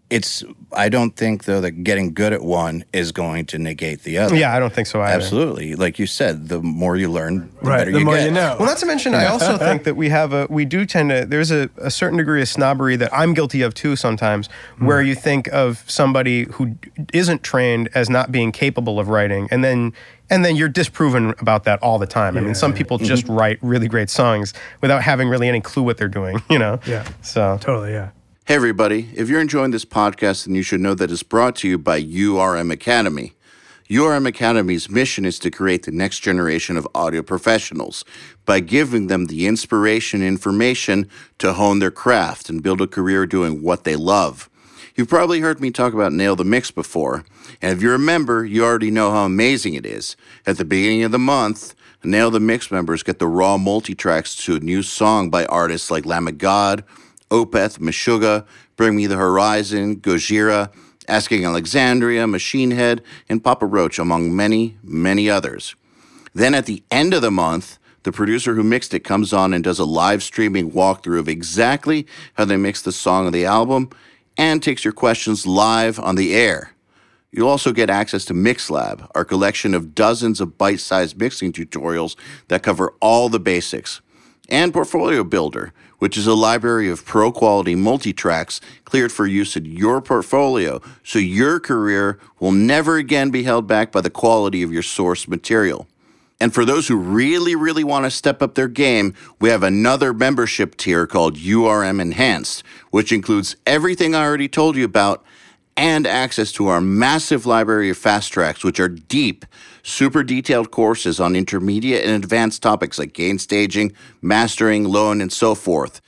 B: it's. I don't think though that getting good at one is going to negate the other.
C: yeah I don't think so either
B: absolutely. Like you said, the more you learn, the
D: Right.
B: better
D: The
B: you
D: more
B: get.
D: you know.
C: Well, not to mention, I also think that we have a, we do tend to, there's a, a certain degree of snobbery that I'm guilty of too sometimes, hmm. where you think of somebody who isn't trained as not being capable of writing, and then, and then you're disproven about that all the time. I mean, some people mm-hmm. just write really great songs without having really any clue what they're doing, you know?
D: Yeah.
C: So,
D: Totally, yeah.
B: Hey, everybody. If you're enjoying this podcast, then you should know that it's brought to you by URM Academy. URM Academy's mission is to create the next generation of audio professionals by giving them the inspiration and information to hone their craft and build a career doing what they love. You've probably heard me talk about Nail the Mix before, and if you're a member, you already know how amazing it is. At the beginning of the month, Nail the Mix members get the raw multi-tracks to a new song by artists like Lamb of God, Opeth, Meshuggah, Bring Me the Horizon, Gojira, Asking Alexandria, Machine Head, and Papa Roach, among many, many others. Then at the end of the month, the producer who mixed it comes on and does a live streaming walkthrough of exactly how they mixed the song of the album and takes your questions live on the air. You'll also get access to MixLab, our collection of dozens of bite sized mixing tutorials that cover all the basics, and Portfolio Builder, which is a library of pro quality multi tracks cleared for use in your portfolio so your career will never again be held back by the quality of your source material. And for those who really, really want to step up their game, we have another membership tier called URM Enhanced, which includes everything I already told you about and access to our massive library of fast tracks, which are deep, super detailed courses on intermediate and advanced topics like gain staging, mastering, loan, and so forth.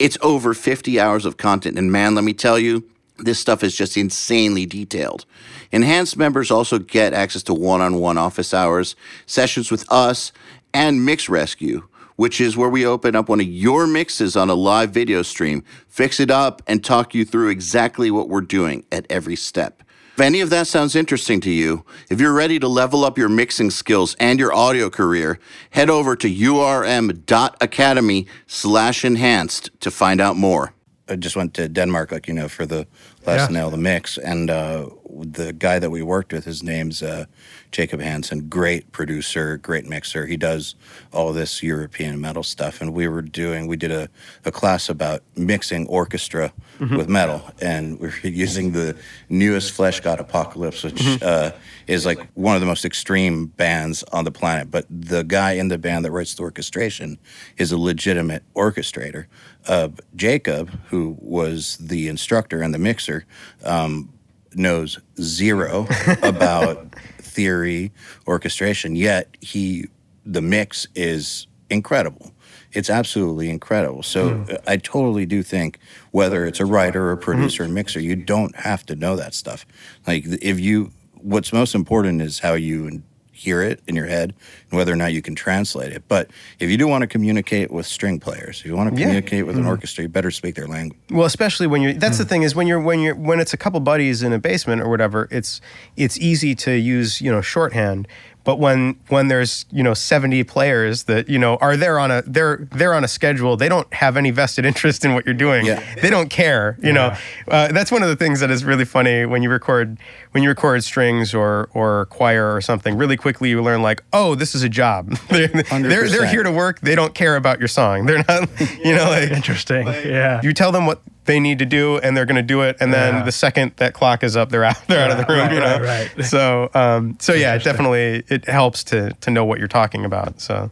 B: It's over 50 hours of content, and man, let me tell you, this stuff is just insanely detailed. Enhanced members also get access to one on one office hours, sessions with us, and Mix Rescue, which is where we open up one of your mixes on a live video stream, fix it up, and talk you through exactly what we're doing at every step. If any of that sounds interesting to you, if you're ready to level up your mixing skills and your audio career, head over to urm.academy slash enhanced to find out more. I just went to Denmark, like you know, for the last
D: Yeah.
B: nail the mix, and uh, the guy that we worked with, his name's uh, Jacob Hansen. Great producer, great mixer. He does all this European metal stuff, and we were doing. We did a, a class about mixing orchestra with metal, and we are using the newest Fleshgod Apocalypse, which uh, is like one of the most extreme bands on the planet. But the guy in the band that writes the orchestration is a legitimate orchestrator. Uh, Jacob, who was the instructor and the mixer, um, knows zero about theory orchestration. Yet he, the mix is incredible. It's absolutely incredible. So uh, I totally do think whether it's a writer or a producer or mixer, you don't have to know that stuff. Like if you, what's most important is how you hear it in your head and whether or not you can translate it. But if you do want to communicate with string players, if you want to
C: Yeah.
B: communicate with an mm-hmm. orchestra, you better speak their language.
C: Well, especially when you're. That's the mm. thing is when you're when you're when it's a couple buddies in a basement or whatever. It's it's easy to use you know shorthand. But when when there's you know 70 players that you know are there on a they're they're on a schedule. They don't have any vested interest in what you're doing.
B: Yeah.
C: They don't care. You know, uh, that's one of the things that is really funny when you record when you record strings or or choir or something. Really quickly you learn like, oh, this is a job. they're, they're they're here to work. They don't care about your song. They're not. You know, like
D: Interesting. yeah.
C: you tell them what they need to do and they're going to do it and then
D: Yeah.
C: the second that clock is up they're out they're out of the room
D: Right,
C: you know
D: right, right.
C: so um so yeah it definitely it helps to to know what you're talking about so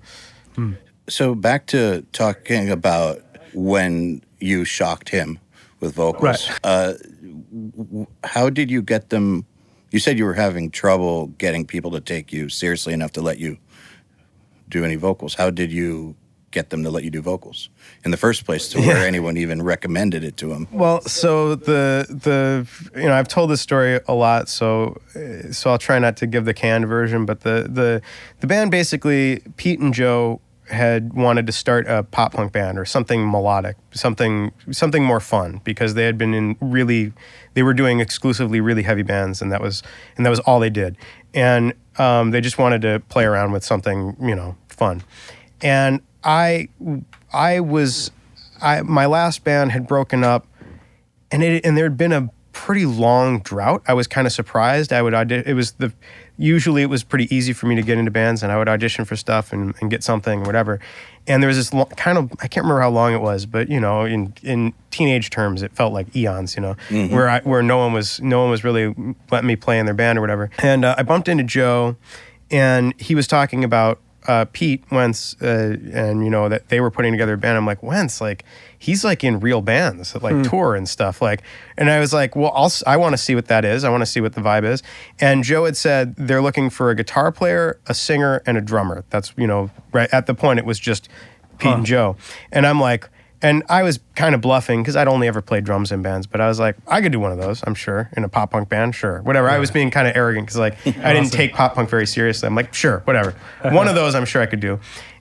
B: So back to talking about when you shocked him with vocals.
D: Right.
B: Uh, how did you get them You said you were having trouble getting people to take you seriously enough to let you do any vocals. How did you get them to let you do vocals in the first place to where anyone even recommended it to them?
C: Well, so the the you know I've told this story a lot, so so I'll try not to give the canned version. But the the the band basically Pete and Joe had wanted to start a pop punk band or something melodic, something something more fun because they had been in really they were doing exclusively really heavy bands and that was and that was all they did and um, they just wanted to play around with something you know fun and I I was I my last band had broken up and it and there had been a pretty long drought. I was kind of surprised. I would it was the usually it was pretty easy for me to get into bands and I would audition for stuff and, and get something or whatever. And there was this kind of I can't remember how long it was, but you know, in in teenage terms, it felt like eons. You know, where I, where no one was no one was really letting me play in their band or whatever. And uh, I bumped into Joe, and he was talking about uh, Pete Wentz, uh, and you know that they were putting together a band. I'm like Wentz, like he's like in real bands, that, like tour and stuff. Like, and I was like, well, I'll, s- I want to see what that is. I want to see what the vibe is. And Joe had said they're looking for a guitar player, a singer, and a drummer. That's you know right at the point it was just Pete and Joe, and I'm like. And I was kind of bluffing because I'd only ever played drums in bands, but I was like, I could do one of those, I'm sure, in a pop punk band, sure, whatever. I was being kind of arrogant because like I didn't take pop punk very seriously. I'm like, sure, whatever. One of those, I'm sure I could do.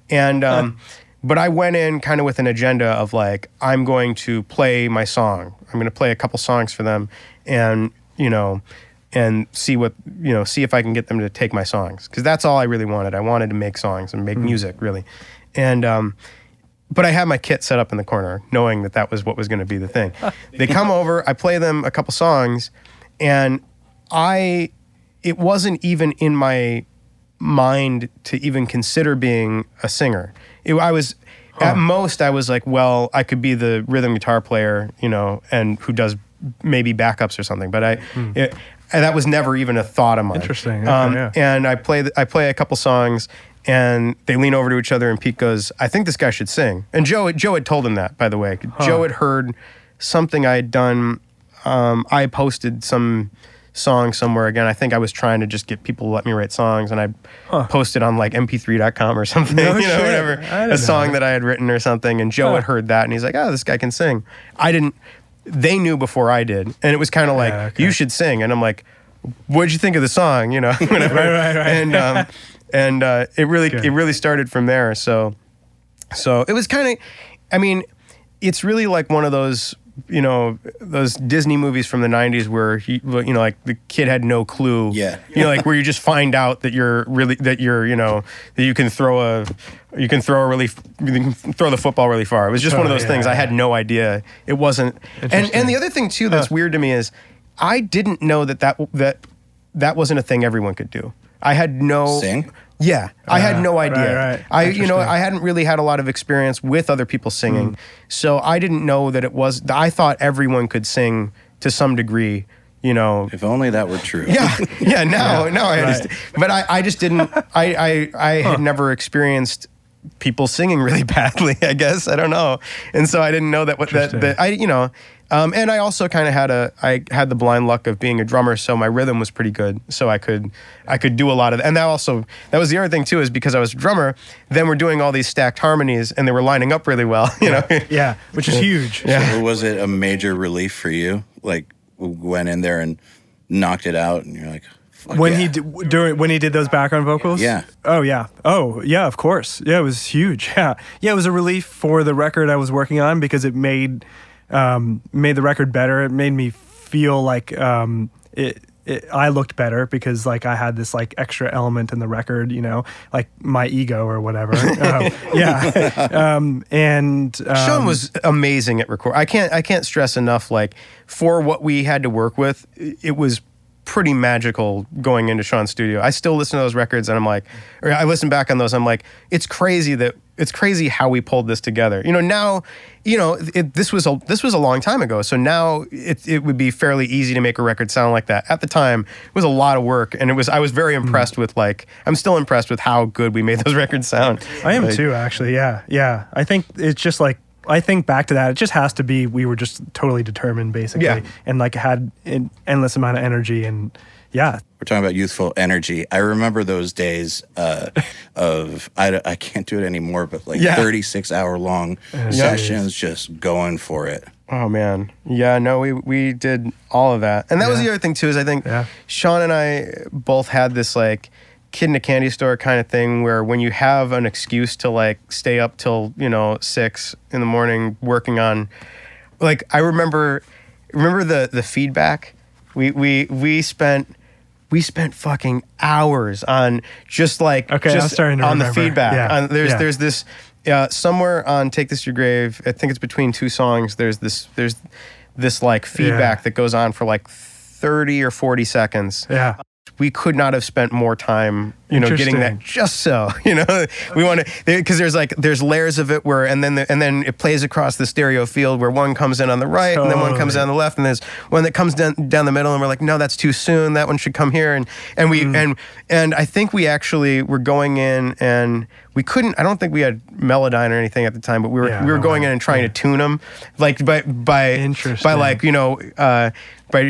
C: And um, but I went in kind of with an agenda of like, I'm going to play my song. I'm going to play a couple songs for them, and you know, and see what you know, see if I can get them to take my songs because that's all I really wanted. I wanted to make songs and make music really, and um, but I had my kit set up in the corner, knowing that that was what was going to be the thing. they come over, I play them a couple songs, and I, it wasn't even in my mind to even consider being a singer. It, I was, at most, I was like, well, I could be the rhythm guitar player, you know, and who does maybe backups or something. But I, it, and that was never even a thought of mine.
D: Interesting. Okay,
C: Um,
D: yeah.
C: And I play, I play a couple songs, and they lean over to each other, and Pete goes, "I think this guy should sing." And Joe, Joe had told him that, by the way. Joe had heard something I had done. Um, I posted some song somewhere again. I think I was trying to just get people to let me write songs, and I posted on like MP3.com or something,
D: No
C: you know,
D: shit.
C: whatever, a
D: know
C: song
D: that.
C: I had written or something. And Joe
D: Huh.
C: had heard that, and he's like, "Oh, this guy can sing." I didn't. They knew before I did, and it was kind of like,
D: Yeah, okay.
C: "You should sing," and I'm like, "What'd you think of the song?" You know, whatever.
D: Right, right, right.
C: And um, and uh, it really
D: Good.
C: it really started from there. So so it was kind of, I mean, it's really like one of those, you know, those Disney movies from the '90s where he, you know, like the kid had no clue.
B: Yeah.
C: You know, like where you just find out that you're really that you're, you know, that you can throw a, you can throw a really, you can throw the football really far. It was just one of
D: those
C: things things.
D: yeah.
C: I had no idea. It wasn't. And and the other thing too that's weird to me is, I didn't know that that that that wasn't a thing everyone could do. I had no.
B: Sing?
C: Yeah, I had
D: Ah,
C: no idea.
D: right.
C: I, you know, I hadn't really had a lot of experience with other people singing,
D: Hmm.
C: so I didn't know that it was. I thought everyone could sing to some degree. You know,
B: If only that were true.
C: yeah, yeah. Now, now I
D: right.
C: understand. But I, I just didn't. I, I, I had never experienced people singing really badly. I guess I don't know, and so I didn't know that. What that, that I, you know, um, and I also kind of had a. I had the blind luck of being a drummer, so my rhythm was pretty good. So I could, I could do a lot of. And that also, that was the other thing too, is because I was a drummer. Then we're doing all these stacked harmonies, and they were lining up really well. You know.
D: Yeah, which is huge.
B: So was it a major relief for you? Like went in there and knocked it out, and you're like, Fuck
D: when
B: yeah.
D: he did, during when he did those background vocals.
B: Yeah.
D: Oh yeah. Oh yeah. Of course. Yeah, it was huge. Yeah. Yeah, it was a relief for the record I was working on because it made um, made the record better. It made me feel like um, it. It, I looked better because like I had this like extra element in the record, you know, like my ego or whatever. um, yeah, um, and um,
C: Sean was amazing at record. I can't I can't stress enough like for what we had to work with, it was pretty magical going into Sean's studio. I still listen to those records and I'm like or I listen back on those I'm like it's crazy that it's crazy how we pulled this together. You know, now, you know, it, this was a this was a long time ago. So now it it would be fairly easy to make a record sound like that. At the time, it was a lot of work and it was I was very hmm. impressed with like I'm still impressed with how good we made those records sound.
D: I am
C: Like,
D: too, actually. Yeah, yeah. I think it's just like I think back to that. It just has to be we were just totally determined, basically,
C: Yeah.
D: and like had an endless amount of energy and yeah,
B: We're talking about youthful energy. I remember those days uh, of I can't do it anymore, but like
C: Yeah.
B: 36 hour long sessions, just going for it.
C: Oh man, yeah, no, we we did all of that, and that was the other thing too. Is I think
D: Yeah.
C: Sean and I both had this like kid in a candy store kind of thing where when you have an excuse to like stay up till you know six in the morning working on, like I remember, remember the the feedback. We we we spent. We spent fucking hours on just like
D: Okay, I'm
C: just
D: starting to
C: on the feedback.
D: Yeah,
C: On- there's
D: yeah.
C: there's this uh, somewhere on "Take This to Your Grave." I think it's between two songs. There's this there's this like feedback
D: Yeah.
C: that goes on for like thirty or forty seconds.
D: yeah.
C: We could not have spent more time, you know, getting that just so you know. We want to because there's like there's layers of it where and then the, and then it plays across the stereo field where one comes in on the right and then one comes
D: Totally.
C: down the left and there's one that comes down down the middle and we're like no that's too soon that one should come here and and we and and I think we actually were going in and we couldn't I don't think we had Melodyne or anything at the time but we were
D: Yeah,
C: we were going in and trying
D: Yeah.
C: to tune them like by by by like you know uh by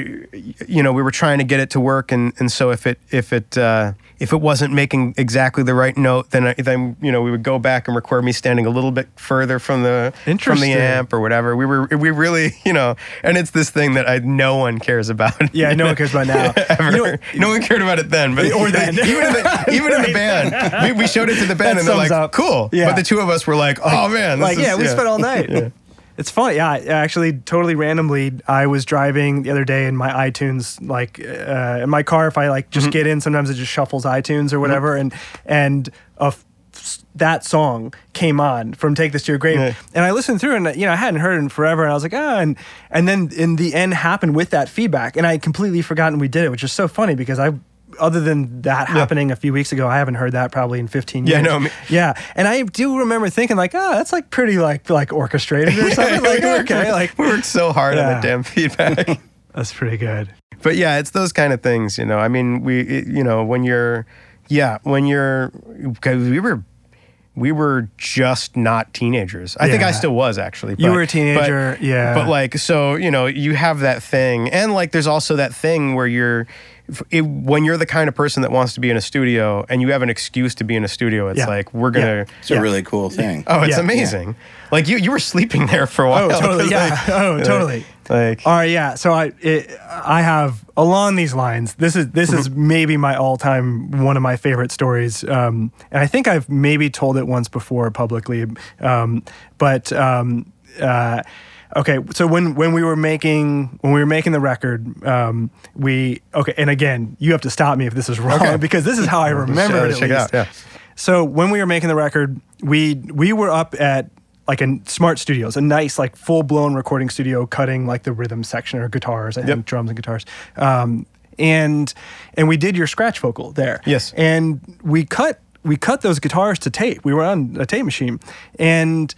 C: you know we were trying to get it to work and and so if it if it uh if it wasn't making exactly the right note then I, then you know we would go back and record me standing a little bit further from the from the amp or whatever we were we really you know and it's this thing that I no one cares about
D: Yeah, no one cares about now.
C: ever.
D: You know
C: no one cared about it then, but
D: Or then.
C: even in the, even in the band, we, we showed it to the band,
D: That
C: and they're like,
D: up.
C: "Cool."
D: Yeah.
C: But the two of us were like, "Oh man, this
D: like
C: is-
D: yeah, we spent all night. It's funny. Yeah, actually, totally randomly, I was driving the other day in my iTunes, like uh, in my car. If I like
C: Mm-hmm.
D: just get in, sometimes it just shuffles iTunes or whatever, and and a f- that song came on from "Take This to Your Grave,"
C: Yeah.
D: and I listened through, and you know, I hadn't heard it in forever, and I was like, ah, and and then in the end happened with that feedback, and I had completely forgotten we did it, which is so funny because I. Other than that happening a few weeks ago, I haven't heard that probably in 15 years.
C: Yeah, no, me-
D: Yeah, and I do remember thinking like, oh, that's like pretty like like orchestrated or something. like
C: we worked-
D: okay, like
C: we worked so hard on
D: Yeah.
C: that damn feedback.
D: that's pretty good.
C: but yeah, it's those kind of things, you know. I mean, we, it- you know, when you're, yeah, when you're, because we were, we were just not teenagers. I think I still was actually.
D: You were a teenager,
C: but-
D: yeah.
C: But like, so you know, you have that thing, and like, there's also that thing where you're. It, when you're the kind of person that wants to be in a studio and you have an excuse to be in a studio, it's
D: Yeah.
C: like we're gonna.
D: Yeah.
B: It's a really cool thing.
C: Oh, it's
D: Yeah.
C: amazing! Like you, you were sleeping there for a oh, while.
D: Oh, totally. Yeah.
C: like-
D: oh, totally.
C: Like,
D: All right. Yeah. So I it, I have along these lines. This is this is maybe my all time one of my favorite stories. Um, and I think I've maybe told it once before publicly. Um, but um, uh, okay. So when when we were making when we were making the record, um, we okay. And again, you have to stop me if this is wrong
C: Okay.
D: because this is how I remember it.
C: It out. Yeah.
D: So when we were making the record, we we were up at like a smart studios, a nice like full blown recording studio, cutting like the rhythm section or guitars, and
C: Yep.
D: drums and guitars. Um, and and we did your scratch vocal there.
C: Yes.
D: And we cut we cut those guitars to tape. We were on a tape machine, and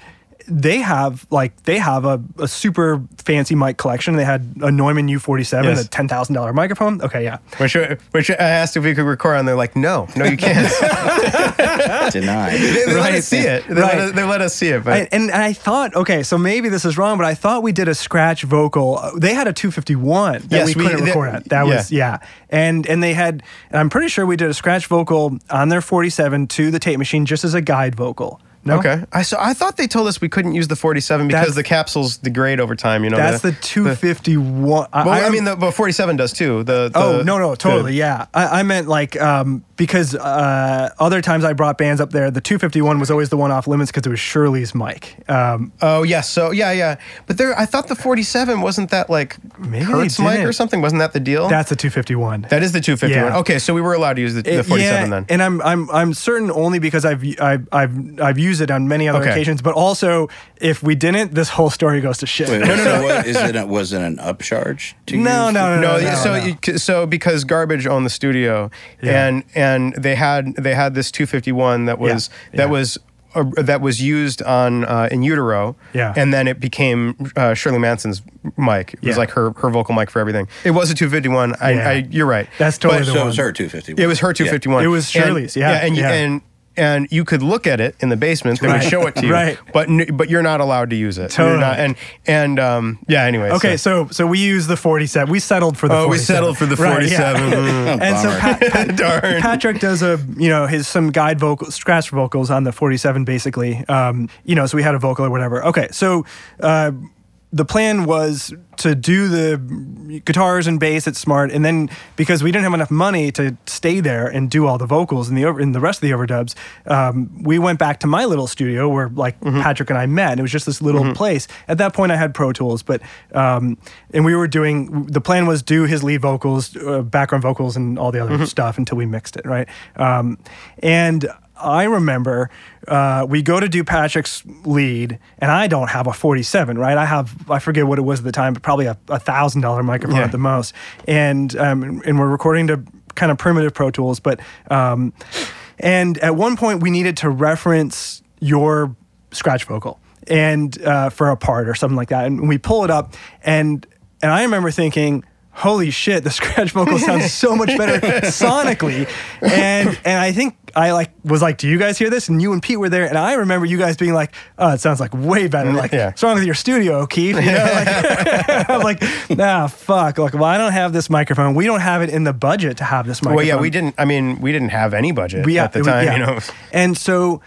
D: they have like they have a, a super fancy mic collection. They had a Neumann U47,
C: Yes.
D: a ten thousand dollar microphone. Okay, yeah.
C: Which, which I asked if we could record, on. they're like, "No, no, you can't."
B: Denied.
C: they, they let us see it. They,
D: Right.
C: let us, they let us see it. But
D: I, and I thought, okay, so maybe this is wrong, but I thought we did a scratch vocal. Uh, They had a 251 that
C: Yes,
D: we
C: we-
D: couldn't
C: that-
D: record at. That
C: yeah.
D: was yeah, and and they had. And I'm pretty sure we did a scratch vocal on their 47 to the tape machine just as a guide vocal. No?
C: okay, I so I thought they told us we couldn't use the 47 because
D: That's-
C: the capsules degrade over time. You know,
D: That's the 251. I-
C: well, I, mean, the but 47 does too. The, the
D: Oh no no totally
C: the-
D: yeah I, I meant like um, because uh, other times I brought bands up there the 251 was always the one off limits because it was Shirley's mic um,
C: Oh yes, so yeah, yeah. But there, I thought the 47 wasn't that like
D: Maybe they
C: Kurt's mic or
D: didn't.
C: something. Wasn't that the deal?
D: that's the 251
C: that is the 251.
D: Yeah.
C: Okay, so we were allowed to use the, the
D: It-
C: 47
D: yeah,
C: then.
D: and I'm I'm I'm certain only because I've I've I've, I've used it on many other
C: Okay.
D: occasions, but also if we didn't, this whole story goes to shit.
B: Wait, so what, is it, was it an upcharge? To
D: No,
B: use
D: no,
B: the-
C: no,
D: no, no,
C: so
D: no.
C: You, so because garbage owned the studio,
D: Yeah.
C: and and they had they had this 251 that was
D: Yeah,
C: that
D: yeah.
C: was. Uh, that was used on uh, in utero,
D: Yeah.
C: and then it became uh, Shirley Manson's mic. It was
D: Yeah.
C: like her her vocal mic for everything. It was a 251. I,
D: Yeah.
C: I you're right.
D: That's totally
C: But-
D: the
B: So it was her 251.
C: It was her 251.
D: It was
C: And-
D: Shirley's, yeah,
C: and
D: yeah.
C: and and you could look at it in the basement. They would show it to you,
D: Right.
C: But but you're not allowed to use it.
D: Totally.
C: not- and and um, yeah. Anyway.
D: Okay, so so we use the 47. We settled for the
C: Oh, we
D: 47.
C: settled for the
D: Right, yeah.
C: 47. Mm.
D: and so Pat, Pat-
C: Darn.
D: Patrick does a you know his some guide vocal scratch vocals on the 47 basically. Um, you know, so we had a vocal or whatever. Okay, so uh, the plan was to do the guitars and bass at Smart, and then because we didn't have enough money to stay there and do all the vocals and the over, and the rest of the overdubs, um, we went back to my little studio where like
C: Mm-hmm.
D: Patrick and I met. And it was just this little place. At that point, I had Pro Tools, but um, and we were doing. The plan was do his lead vocals, uh, background vocals, and all the other
C: Mm-hmm.
D: stuff until we mixed it, right? Um, and I remember uh, we go to do Patrick's lead, and I don't have a 47, right? I have I forget what it was at the time, but probably a, thousand dollar microphone
C: Yeah.
D: at the most, and um, and we're recording to kind of primitive Pro Tools, but um, and at one point we needed to reference your scratch vocal and uh, for a part or something like that, and we pull it up, and and I remember thinking. Holy shit! The scratch vocal sounds so much better sonically, and and I think I like was like, "Do you guys hear this?" And you and Pete were there, and I remember you guys being like, "Oh, it sounds like way better." Like,
C: Yeah.
D: what's wrong with your studio, Keith? You know, like, I'm like, nah, fuck. Like, well, I don't have this microphone. We don't have it in the budget to have this microphone.
C: well, yeah, we didn't. I mean, we didn't have any budget
D: We- yeah,
C: at the time.
D: yeah.
C: You know.
D: And so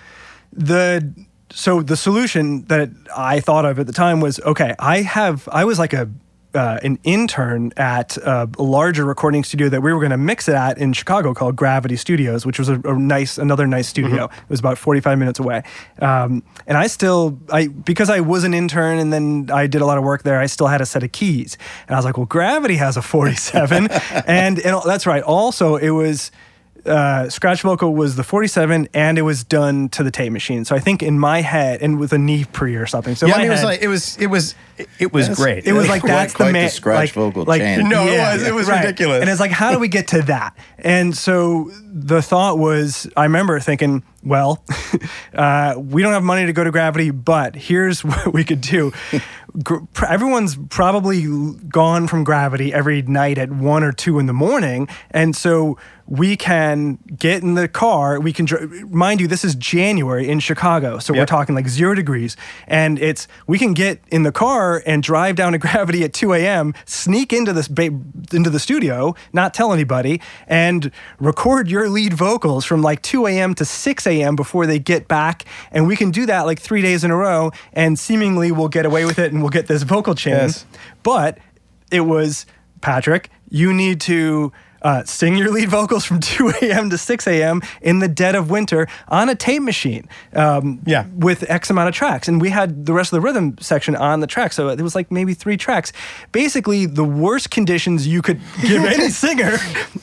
D: the so the solution that I thought of at the time was okay. I have I was like a uh, an intern at a larger recording studio that we were going to mix it at in Chicago called Gravity Studios, which was a, a nice another nice studio. It was about 45 minutes away. Um, and I still I because I was an intern and then I did a lot of work there. I still had a set of keys, and I was like, well, Gravity has a 47, and and that's right. Also, it was uh, scratch vocal was the 47 and it was done to the tape machine so i think in my head and with a Neve pre or something so
C: yeah, it was
D: head-
C: like it was it was it was great.
D: it was like
B: Quite-
D: that's the
B: quite the
D: man
B: scratch
D: like,
B: vocal
D: like,
B: change.
C: No, it was- it was ridiculous.
D: and it's like how do we get to that? And so the thought was i remember thinking well uh, we don't have money to go to gravity but here's what we could do. Everyone's probably gone from gravity every night at one or two in the morning. And so we can get in the car. We can dr- mind you this is january in chicago. So we're talking like zero degrees. And it's we can get in the car and drive down to gravity at 2 a.m sneak into this ba- into the studio not tell anybody and record your lead vocals from like 2 a.m to 6 a.m before they get back and we can do that like three days in a row and seemingly we'll get away with it and we'll get this vocal chain
C: Yes.
D: but it was patrick you need to uh, sing your lead vocals from 2 a.m. to 6 a.m. in the dead of winter on a tape machine. Um,
C: Yeah.
D: With X amount of tracks. And we had the rest of the rhythm section on the track. So it was like maybe three tracks. Basically, the worst conditions you could give any singer.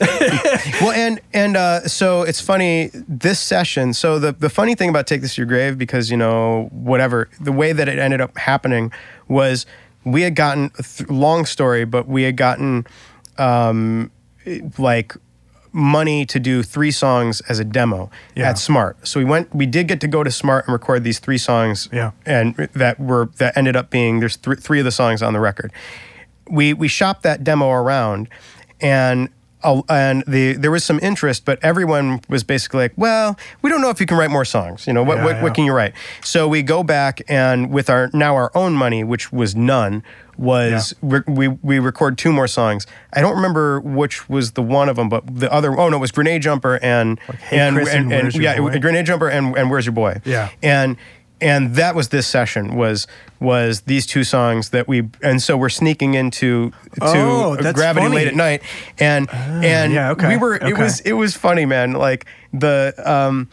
C: well, and and uh, so it's funny this session. So the the funny thing about take this to your grave because you know whatever the way that it ended up happening was we had gotten long story, but we had gotten um, like money to do three songs as a demo
D: Yeah.
C: at Smart. So we went we did get to go to Smart and record these three songs
D: Yeah.
C: and that were that ended up being there's three three of the songs on the record. We we shopped that demo around and and the there was some interest, but everyone was basically like, "Well, we don't know if you can write more songs. You know, what
D: Yeah,
C: what,
D: yeah.
C: what can you write?" So we go back and with our now our own money, which was none, was re- we we record two more songs. I don't remember which was the one of them, but the other oh no, it was Grenade Jumper and
D: Hey
C: and,
D: Chris and Where's Your
C: yeah,
D: Boy?
C: Grenade Jumper and and Where's Your Boy?
D: Yeah.
C: and and that was this session was was these two songs that we and so we're sneaking into to
D: Oh,
C: gravity
D: funny.
C: Late at night and and
D: yeah, okay,
C: we were it was it was funny man like the um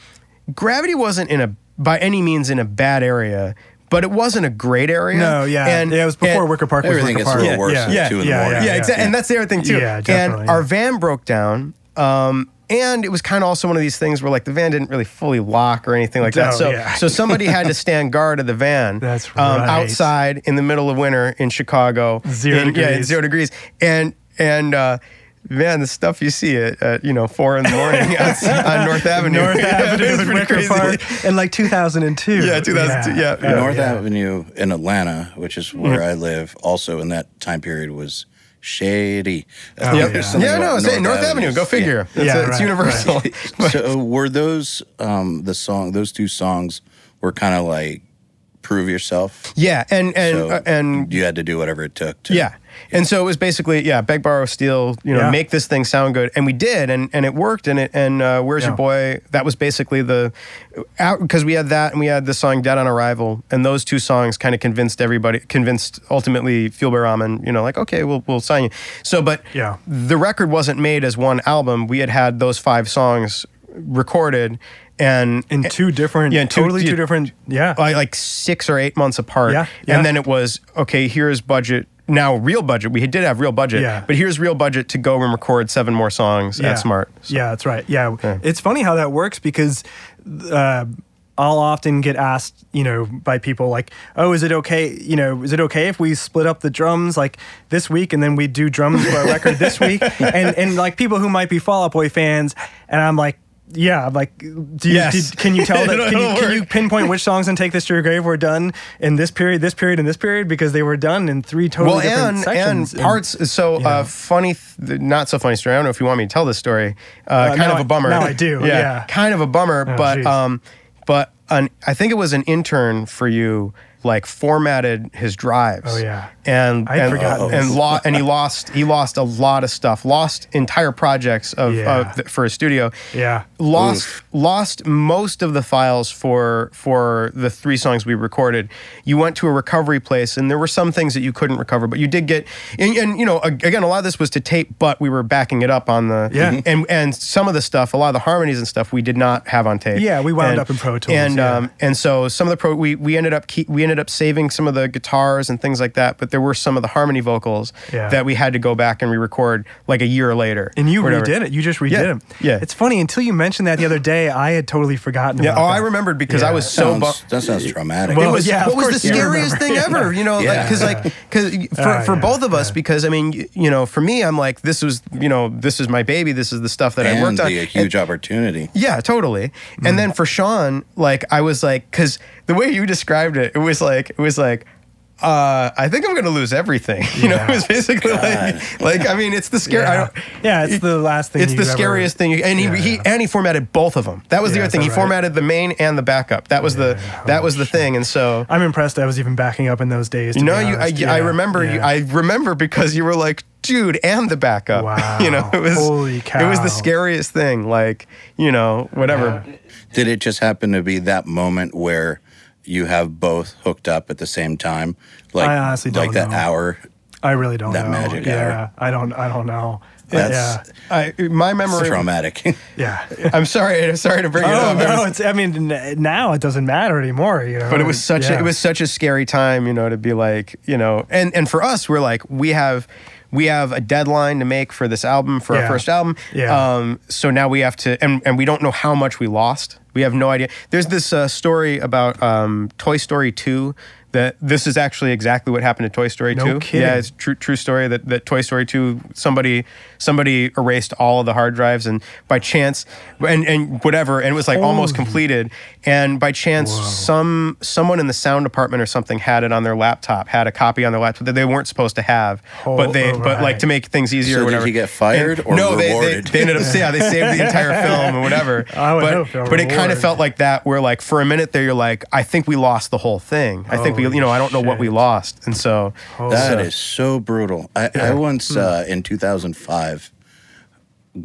C: gravity wasn't in a by any means in a bad area but it wasn't a great area
D: no, yeah.
C: and
D: yeah, it was before
C: and-
D: Wicker Park was
B: Everything
D: Wicker
B: gets a
D: Park.
B: little worse
D: yeah,
B: at
D: yeah,
B: two in the
D: yeah,
B: morning.
C: yeah,
D: yeah,
C: exactly. And that's the other thing too.
D: Yeah, definitely,
C: And our van broke down. Um, and it was kind of also one of these things where like the van didn't really fully lock or anything like that.
D: Oh,
C: So
D: yeah.
C: so somebody had to stand guard of the van.
D: That's
C: um, outside in the middle of winter in Chicago.
D: Zero
C: in- Yeah,
D: degrees.
C: zero degrees. And and uh, man, the stuff you see at, at you know four in the morning on North Avenue.
D: North Avenue
C: It's
D: in
C: pretty
D: Wicker
C: crazy.
D: Park in like 2002.
C: Yeah, 2002, yeah.
B: North
D: yeah.
B: Avenue in Atlanta, which is where I live, also in that time period was Shady.
D: Oh, yeah.
B: Something
C: Yeah, no,
B: about
C: say North, Avenue. Go
B: Avenues. Yeah.
C: figure. It's,
D: Yeah,
C: it's
D: right,
C: universal.
B: so were those um, the song? Those two songs were kind of like prove yourself.
C: yeah, and and
B: So
C: uh, and
B: you had to do whatever it took. To,
C: Yeah. And so it was basically, yeah, beg, borrow, steal, you know,
D: Yeah.
C: make this thing sound good. And we did, and, and it worked. And it, and uh, Where's Your Boy? That was basically the, out because we had that and we had the song Dead on Arrival. And those two songs kind of convinced everybody, convinced ultimately Fueled by Ramen, you know, like, okay, we'll, we'll sign you. So, but
D: Yeah.
C: the record wasn't made as one album. We had had those five songs recorded and
D: in two different,
C: Yeah, two-
D: totally two, different. Yeah,
C: like, like six or eight months apart.
D: Yeah, yeah.
C: And then it was okay. Here's budget. Now real budget. We did have real budget.
D: Yeah.
C: But here's real budget to go and record seven more songs at Smart. So-
D: Yeah, that's right. Yeah.
C: Yeah.
D: It's funny how that works because uh, I'll often get asked, you know, by people like, oh, is it okay, you know, is it okay if we split up the drums like this week and then we do drums for a record this week? And, and like people who might be Fall Out Boy fans, and I'm like, yeah, like, do you,
C: Yes.
D: did, can you tell that? Can you, can you pinpoint which songs and take this to your grave were done in this period, this period, and this period because they were done in three totally
C: Well,
D: different
C: and
D: sections.
C: and parts. So
D: you
C: uh, funny, th- not so funny story. I don't know if you want me to tell this story. Uh, kind of
D: I-
C: a bummer.
D: now I do, yeah.
C: kind of a bummer.
D: Oh,
C: but um, but an, I think it was an intern for you. Like formatted his drives.
D: Oh, yeah.
C: And
D: I had
C: and, and
D: this.
C: lo- and he lost he lost a lot of stuff. Lost entire projects of,
D: Yeah.
C: of th- for a studio.
D: Yeah.
C: lost lost most of the files for for the three songs we recorded. You went to a recovery place, and there were some things that you couldn't recover, but you did get. And, and you know, again, a lot of this was to tape, but we were backing it up on the
D: Yeah.
C: And and some of the stuff, a lot of the harmonies and stuff, we did not have on tape.
D: Yeah, we wound
C: And-
D: up in Pro Tools,
C: and
D: yeah.
C: um and so some of the pro we we ended up keep we ended up saving some of the guitars and things like that, but there were some of the harmony vocals
D: Yeah.
C: that we had to go back and re-record like a year later.
D: And you
C: whatever.
D: redid it. You just redid
C: Yeah,
D: them.
C: yeah.
D: It's funny until you mentioned that the other day. I had totally forgotten.
C: Yeah.
D: about
C: Oh, I remembered because I was so
B: Sounds,
C: bu-
B: that sounds traumatic.
D: Well,
C: it was
D: yeah,
C: what was the scariest thing ever, you know,
B: Yeah.
C: because like because for,
D: Ah,
C: for
D: yeah,
C: both of us,
D: yeah.
C: because I mean, y- you know, for me, I'm like, this was, you know, this is my baby, this is the stuff that I
B: and
C: worked on.
B: the, a huge opportunity.
C: Yeah, totally.
D: Mm.
C: And then for Sean, like I was like, because the way you described it, it was like, it was like. Uh, I think I'm gonna lose everything. You know, it was basically like, like I mean, it's the scary.
D: Yeah. Yeah, it's the last thing.
C: it's
D: you
C: the
D: ever-
C: scariest thing. And he,
D: Yeah,
C: he and he formatted both of them. That was the other thing. He
D: right?
C: formatted the main and the backup. That was the
D: Yeah.
C: that
D: Oh,
C: was the
D: shit.
C: thing. And so
D: I'm impressed. I was even backing up in those days. to
C: you
D: be
C: know, you I,
D: honest.
C: I
D: Yeah,
C: remember you. I remember because you were like, dude, and the backup.
D: Wow.
C: you know, it was
D: Holy cow.
C: It was the scariest thing. Like you know, whatever.
D: Yeah.
B: Did it just happen to be that moment where you have both hooked up at the same time? Like,
D: I honestly don't
B: like that
D: know.
B: hour.
D: I really don't
B: That
D: know.
B: magic
D: yeah,
B: hour.
D: I don't. I don't know. But
B: That's
C: I my memory.
B: traumatic.
D: yeah. Yeah.
C: I'm sorry. I'm sorry to bring it
D: Oh
C: up.
D: No! It's. I mean, now it doesn't matter anymore. You know.
C: but it was such a, it was such a scary time, you know, to be like, you know, and and for us, we're like, we have we have a deadline to make for this album for our first album.
D: Yeah.
C: Um, so now we have to, and and we don't know how much we lost. We have no idea. There's this uh, story about um, Toy Story 2 that this is actually exactly what happened to Toy Story
D: No
C: 2.
D: kidding.
C: Yeah, it's true true story that, that Toy Story 2 somebody somebody erased all of the hard drives and by chance and and whatever and it was like almost completed. And by chance some someone in the sound department or something had it on their laptop had a copy on their laptop that they weren't supposed to have but they
D: oh,
C: but like to make things easier
B: So
C: or
B: did he get fired
C: And-
B: or
C: no they, they, they ended up yeah they saved the entire film or whatever.
D: I would
C: but
D: hope
C: but it kind of felt like that where like for a minute there you're like I think we lost the whole thing. I think we you know I don't know what we lost. And so
B: That
C: so-
B: is so brutal. I, I once
C: Hmm.
B: uh, in 2005,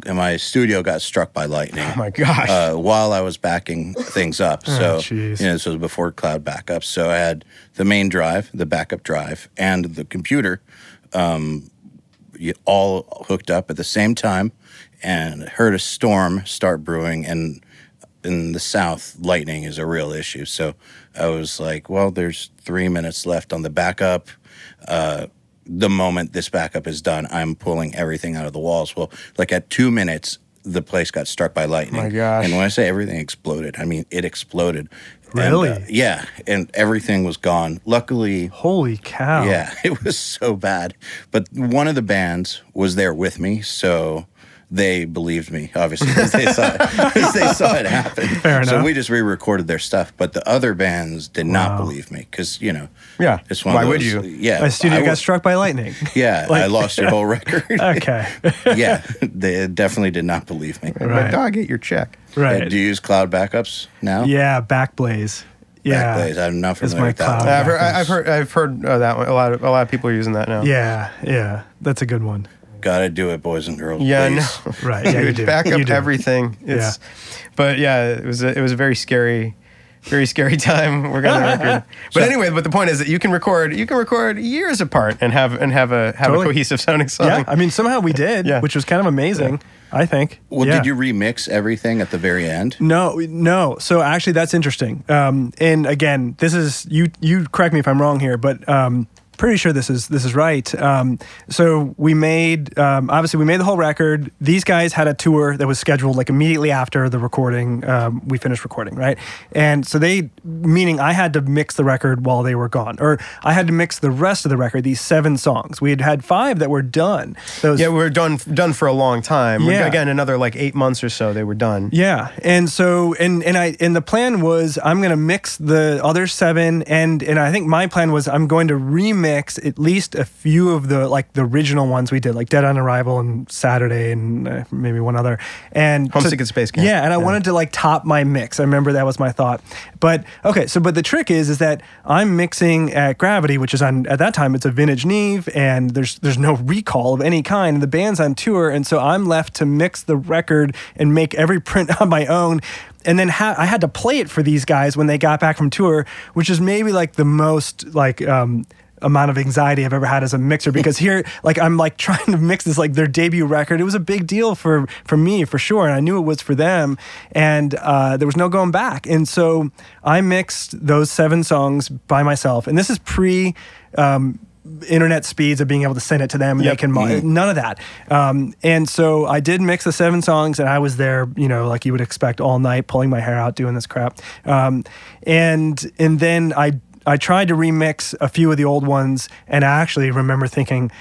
B: my studio got struck by lightning.
C: oh my gosh
B: uh, while I was backing things up. So,
D: jeez.
B: you know, this was before cloud backup. So I had the main drive, the backup drive, and the computer um, all hooked up at the same time and heard a storm start brewing. And in the South, lightning is a real issue. So I was like, well, there's three minutes left on the backup. Uh, the moment this backup is done, I'm pulling everything out of the walls. Well, like at two minutes, the place got struck by lightning.
C: My gosh.
B: And when I say everything exploded, I mean it exploded. And,
D: Really?
B: uh, yeah, and everything was gone. Luckily,
D: Holy cow!
B: yeah, it was so bad. But one of the bands was there with me, so they believed me, obviously, because they saw it, 'cause they saw it happen.
D: Fair
B: So
D: enough.
B: we just re-recorded their stuff, but the other bands did not
D: Wow.
B: believe me because you know,
C: Yeah.
B: it's one
C: Why
B: of
C: would
B: those-
C: you?
B: Yeah,
D: My studio
B: I
D: got
B: would-
D: struck by lightning.
B: Yeah,
D: Like-
B: I lost your whole record.
D: okay.
B: yeah, they definitely did not believe me.
C: My
D: Right.
C: dog ate your check.
D: right.
B: Do you use cloud backups now?
D: yeah, Backblaze. Yeah.
B: Backblaze. I'm not
D: It's
B: familiar
D: my
B: with that.
D: cloud.
B: one.
C: I've heard, I've heard, I've heard uh, that one. A lot of, a lot of people are using that now.
D: Yeah, yeah. That's a good one.
B: Gotta do it, boys and girls.
C: Yeah,
B: please.
C: no.
D: Right. Yeah, you do.
C: back
D: You
C: up
D: do.
C: everything. It's, but yeah, it was a, it was a very scary, very scary time. We're gonna record. But anyway, but the point is that you can record you can record years apart and have and have a have
D: Totally.
C: a cohesive sounding song.
D: Yeah, I mean, somehow we did,
C: Yeah.
D: which was kind of amazing, I think.
B: Well,
D: Yeah.
B: did you remix everything at the very end?
D: No, no. So actually, that's interesting. Um, and again, this is you. You correct me if I'm wrong here, but um, pretty sure this is this is right. Um, so we made um, obviously we made the whole record. These guys had a tour that was scheduled like immediately after the recording. Um, we finished recording, right? And so they, meaning I had to mix the record while they were gone, or I had to mix the rest of the record. These seven songs. We had had five that were done. Those
C: Yeah, we were done done for a long time.
D: Yeah.
C: Again, another like eight months or so, they were done.
D: Yeah, and so and and I and the plan was I'm going to mix the other seven, and and I think my plan was I'm going to remix at least a few of the like the original ones we did, like Dead on Arrival and Saturday, and uh, maybe one other, and
C: Homesick at Space Camp.
D: Yeah, and I
C: Yeah.
D: wanted to like top my mix. I remember that was my thought. But okay, so but the trick is is that I'm mixing at Gravity, which is on at that time it's a vintage Neve, and there's there's no recall of any kind. The band's on tour, and so I'm left to mix the record and make every print on my own. And then ha- I had to play it for these guys when they got back from tour, which is maybe like the most like um, amount of anxiety I've ever had as a mixer because here, like, I'm like trying to mix this like their debut record. It was a big deal for for me for sure, and I knew it was for them, and uh, there was no going back. And so I mixed those seven songs by myself, and this is pre. Um, internet speeds of being able to send it to them and they
C: Yep.
D: can mo- none of that um, and so i did mix the seven songs and i was there you know like you would expect all night pulling my hair out doing this crap um, and and then i i tried to remix a few of the old ones and i actually remember thinking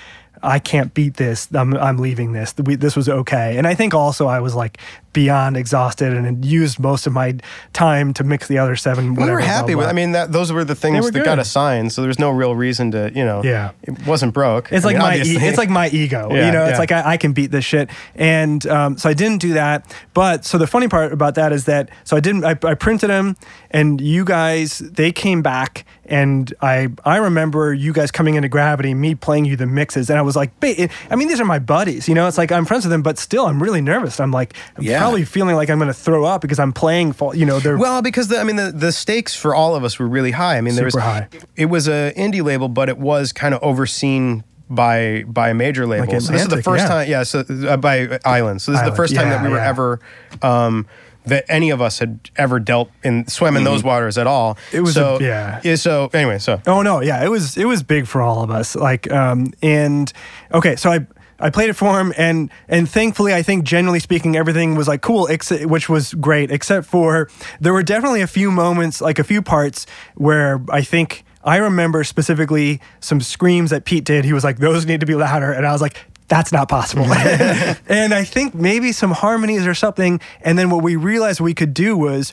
D: I can't beat this. I'm, I'm leaving this. We, this was okay. And I think also I was like beyond exhausted and had used most of my time to mix the other seven.
C: We were happy with. I mean, that those were the things
D: were
C: that got assigned. So there was no real reason to, you know.
D: Yeah.
C: It wasn't broke.
D: It's
C: I
D: like
C: mean,
D: my e-
C: obviously.
D: it's like my ego.
C: Yeah,
D: you know, it's
C: yeah.
D: like I, I can beat this shit. And um, so I didn't do that. But so the funny part about that is that so I didn't I, I printed them and you guys they came back and I I remember you guys coming into Gravity, me playing you the mixes, and I was like, "Ba- I mean, these are my buddies, you know. It's like I'm friends with them, but still, I'm really nervous. I'm like, I'm
B: Yeah.
D: probably feeling like I'm going to throw up because I'm playing, for, you know, they're
C: Well, because the, I mean the, the stakes for all of us were really high. I mean, there was
D: high.
C: It was a indie label, but it was kind of overseen by by a major label. so this is the first
D: yeah.
C: time, yeah. So uh, by Island. So this is the
D: Island,
C: first time that we were
D: yeah.
C: ever. Um, that any of us had ever dealt in swam in those waters at all.
D: It was
C: so
D: a- yeah.
C: So anyway, so
D: Oh no, yeah, it was it was big for all of us. Like, um, and okay, so I I played it for him, and and thankfully, I think generally speaking, everything was like cool, ex- which was great, except for there were definitely a few moments, like a few parts where I think. I remember specifically some screams that Pete did. He was like, "Those need to be louder," and I was like, "That's not possible." and I think maybe some harmonies or something. And then what we realized we could do was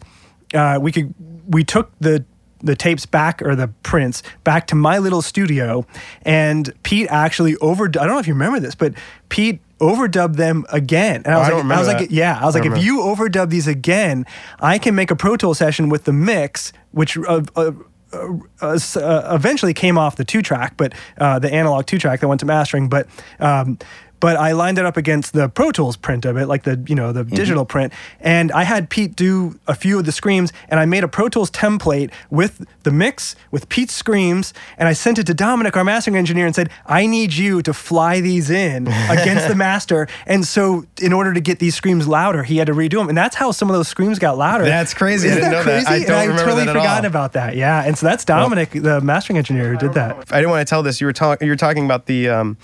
D: uh, we could we took the the tapes back or the prints back to my little studio and Pete actually over I don't know if you remember this but Pete overdubbed them again and I was
C: I
D: like
C: don't
D: I was
C: remember
D: like yeah I was
C: I
D: like
C: don't
D: if you overdub these again I can make a Pro Tool session with the mix which uh, uh, uh, uh, eventually came off the two track, but uh, the analog two track that went to mastering. But um, but I lined it up against the Pro Tools print of it, like the you know the digital print, and I had Pete do a few of the screams, and I made a Pro Tools template with the mix with Pete's screams, and I sent it to Dominic, our mastering engineer, and said, "I need you to fly these in against the master." And so, in order to get these screams louder, he had to redo them, and that's how some of those screams got louder.
C: That's crazy. I
D: Isn't
C: didn't know that. I
D: crazy?
C: don't
D: and
C: remember
D: I totally
C: that at
D: forgot
C: all.
D: about that. Yeah, and so that's Dominic, the mastering engineer, who did that.
C: I didn't want to tell this. You were talking. You were talking about the. Um,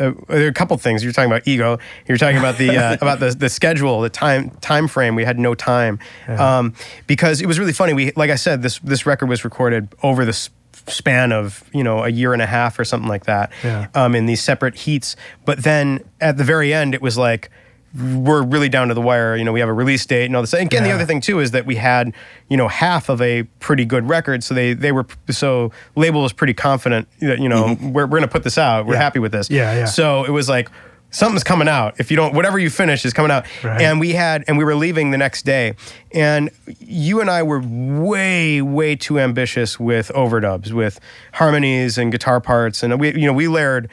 C: uh, there are a couple things. You're talking about ego. You're talking about the uh, about the the schedule, the time time frame. We had no time um, because it was really funny. We like I said, this this record was recorded over the span of you know a year and a half or something like that
D: Yeah.
C: um, in these separate heats. But then at the very end, it was like we're really down to the wire. You know, we have a release date and all this. And again, the other thing too is that we had, you know, half of a pretty good record. So they they were so label was pretty confident that you know mm-hmm. we're we're gonna put this out. We're
D: Yeah.
C: happy with this.
D: Yeah, yeah.
C: So it was like something's coming out. If you don't, whatever you finish is coming out.
D: Right.
C: And we had and we were leaving the next day, and you and I were way way too ambitious with overdubs, with harmonies and guitar parts, and we you know we layered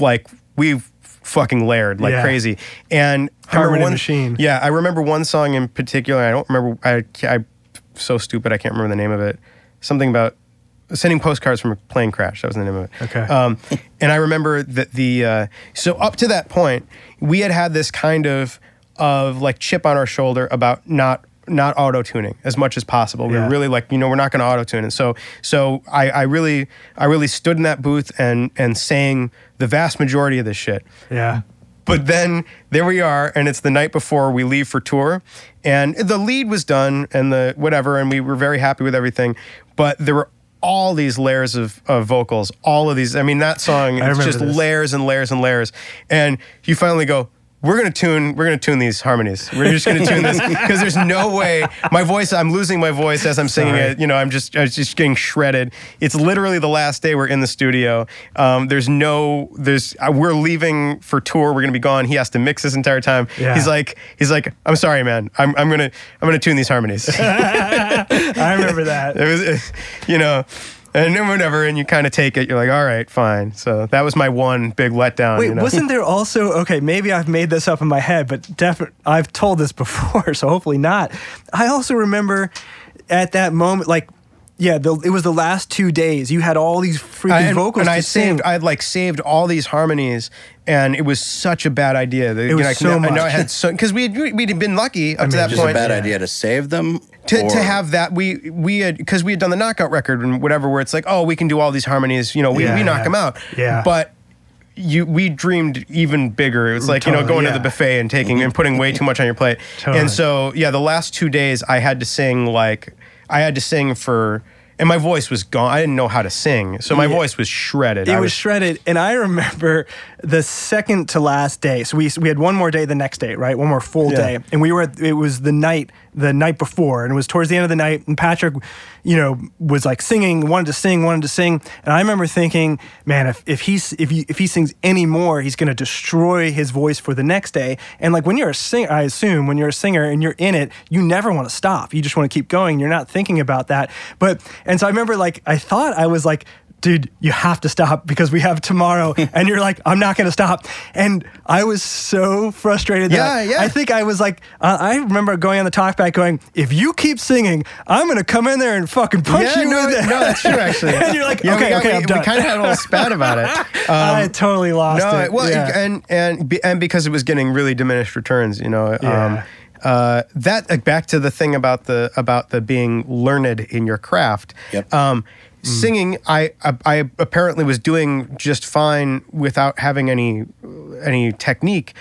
C: like we fucking layered like
D: Yeah.
C: crazy. And I remember one
D: machine.
C: Yeah, I remember one song in particular. I don't remember. I I so stupid. I can't remember the name of it. Something about sending postcards from a plane crash. That was the name of it.
D: Okay.
C: Um, and I remember that the uh, so up to that point, we had had this kind of of like chip on our shoulder about not not auto tuning as much as possible. We
D: Yeah.
C: were really like, you know, we're not going to auto tune. And so so I, I really I really stood in that booth and and sang the vast majority of this shit.
D: Yeah.
C: But then there we are, and it's the night before we leave for tour, and the lead was done and the whatever, and we were very happy with everything. But there were all these layers of, of vocals, all of these. I mean, that song
D: I
C: it's just
D: this.
C: layers and layers and layers, and you finally go. We're gonna tune. We're gonna tune these harmonies. We're just gonna tune this because there's no way my voice. I'm losing my voice as I'm singing
D: Sorry.
C: it. You know, I'm just. I was just getting shredded. It's literally the last day we're in the studio. Um, there's no. There's. Uh, we're leaving for tour. We're gonna be gone. He has to mix this entire time.
D: Yeah.
C: He's like. He's like. I'm sorry, man. I'm. I'm gonna. I'm gonna tune these harmonies.
D: I remember that.
C: It was. You know. And then whatever, and you kind of take it. You're like, all right, fine. So that was my one big letdown.
D: Wait,
C: you know?
D: wasn't there also okay? Maybe I've made this up in my head, but definitely I've told this before, so hopefully not. I also remember at that moment, like, yeah, the, it was the last two days. You had all these freaking
C: I- and,
D: vocals
C: and
D: to
C: I
D: sing.
C: saved, I like saved all these harmonies, and it was such a bad idea. It
D: was
C: I,
D: so
C: I know I
D: much.
C: had so because we had we'd been lucky up to
D: mean,
C: that
B: Just a bad
D: Yeah.
B: idea to save them.
C: to,
B: or-
C: to have that we we had because we had done the knockout record and whatever where it's like oh we can do all these harmonies you know we,
D: Yeah,
C: we knock
D: yeah.
C: them out
D: Yeah.
C: but you we dreamed even bigger it was like you know going
D: yeah.
C: to the buffet and taking and putting way too much on your plate
D: Totally.
C: and so yeah the last two days I had to sing like I had to sing for and my voice was gone I didn't know how to sing so my
D: Yeah.
C: voice was shredded
D: It
C: I
D: was shredded, and I remember the second to last day. So we we had one more day the next day, right? One more full
C: Yeah.
D: day, and we were. At, it was the night the night before, and it was towards the end of the night. And Patrick, you know, was like singing, wanted to sing, wanted to sing, and I remember thinking, man, if if he's if he if he sings any more, he's gonna destroy his voice for the next day. And like when you're a singer, I assume when you're a singer and you're in it, you never want to stop. You just want to keep going. You're not thinking about that. But and so I remember like I thought I was like dude, you have to stop because we have tomorrow. and you're like, I'm not going to stop. And I was so frustrated. That
C: Yeah, yeah.
D: I think I was like, uh, I remember going on the talkback going, if you keep singing, I'm going to come in there and fucking punch
C: yeah,
D: you
C: no,
D: with it.
C: no, that's true actually.
D: and you're like,
C: Yeah,
D: okay,
C: got-
D: okay,
C: we,
D: I'm done.
C: We kind of had a little spat about it.
D: I totally lost
C: no,
D: it.
C: well,
D: Yeah.
C: and and and because it was getting really diminished returns, you know. Um,
D: Yeah.
C: uh, that uh, back to the thing about the about the being learned in your craft.
B: Yep.
C: Um, Singing, I, I I apparently was doing just fine without having any any technique,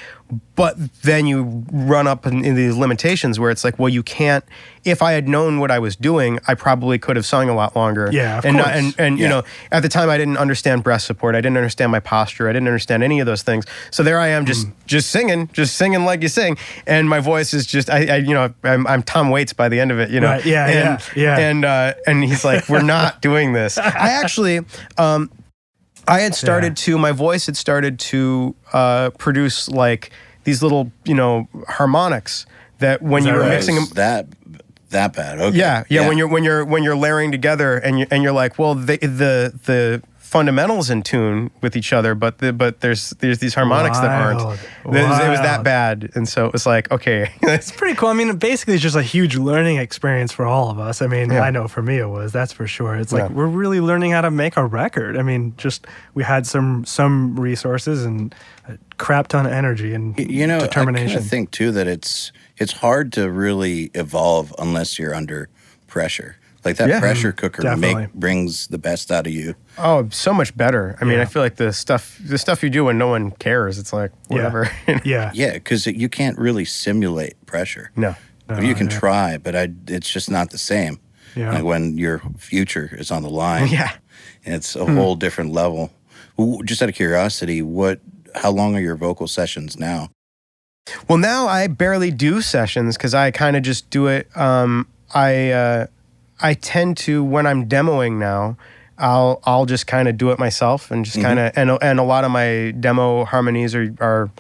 C: but then you run up in, in these limitations where it's like, well, you can't. If I had known what I was doing, I probably could have sung a lot longer.
D: Yeah, of
C: and not-
D: course.
C: and and you know, at the time I didn't understand breath support. I didn't understand my posture. I didn't understand any of those things. So there I am, just
D: Mm.
C: just singing, just singing like you sing, and my voice is just I, I you know I'm, I'm Tom Waits by the end of it. You know,
D: Right, yeah,
C: and,
D: yeah, yeah.
C: And uh, and he's like, we're not doing this. I actually. Um, I had started to my voice had started to uh, produce like these little you know harmonics that when you were
D: right?
C: mixing them
B: that that bad? Okay.
C: yeah, yeah, When you're when you're when you're layering together and you and you're like, well, the the the fundamentals in tune with each other, but the, but there's there's these harmonics that aren't.
D: Wild.
C: It was, that bad, and so it was like, okay,
D: It's pretty cool. I mean, basically, it's just a huge learning experience for all of us. I mean,
C: Yeah.
D: I know for me it was. That's for sure. It's like
C: Yeah.
D: we're really learning how to make a record. I mean, just we had some some resources and a crap ton of energy and
B: You know,
D: determination.
B: I kinda think too that it's it's hard to really evolve unless you're under pressure. Like that
C: Yeah.
B: pressure cooker
D: Definitely.
B: make brings the best out of you.
C: oh, so much better. I mean,
D: Yeah.
C: I feel like the stuff the stuff you do when no one cares, it's like whatever.
D: yeah.
B: Yeah, because you can't really simulate pressure.
C: no.
B: If you can
D: yeah.
B: try, but I, it's just not the same.
D: Yeah.
B: Like when your future is on the line.
C: Yeah.
B: It's a whole different level. Just out of curiosity, what? How long are your vocal sessions now?
C: Well, now I barely do sessions because I kind of just do it. Um, I uh, I tend to when I'm demoing now. I'll I'll just kind of do it myself and just mm-hmm. kind of and and a lot of my demo harmonies are are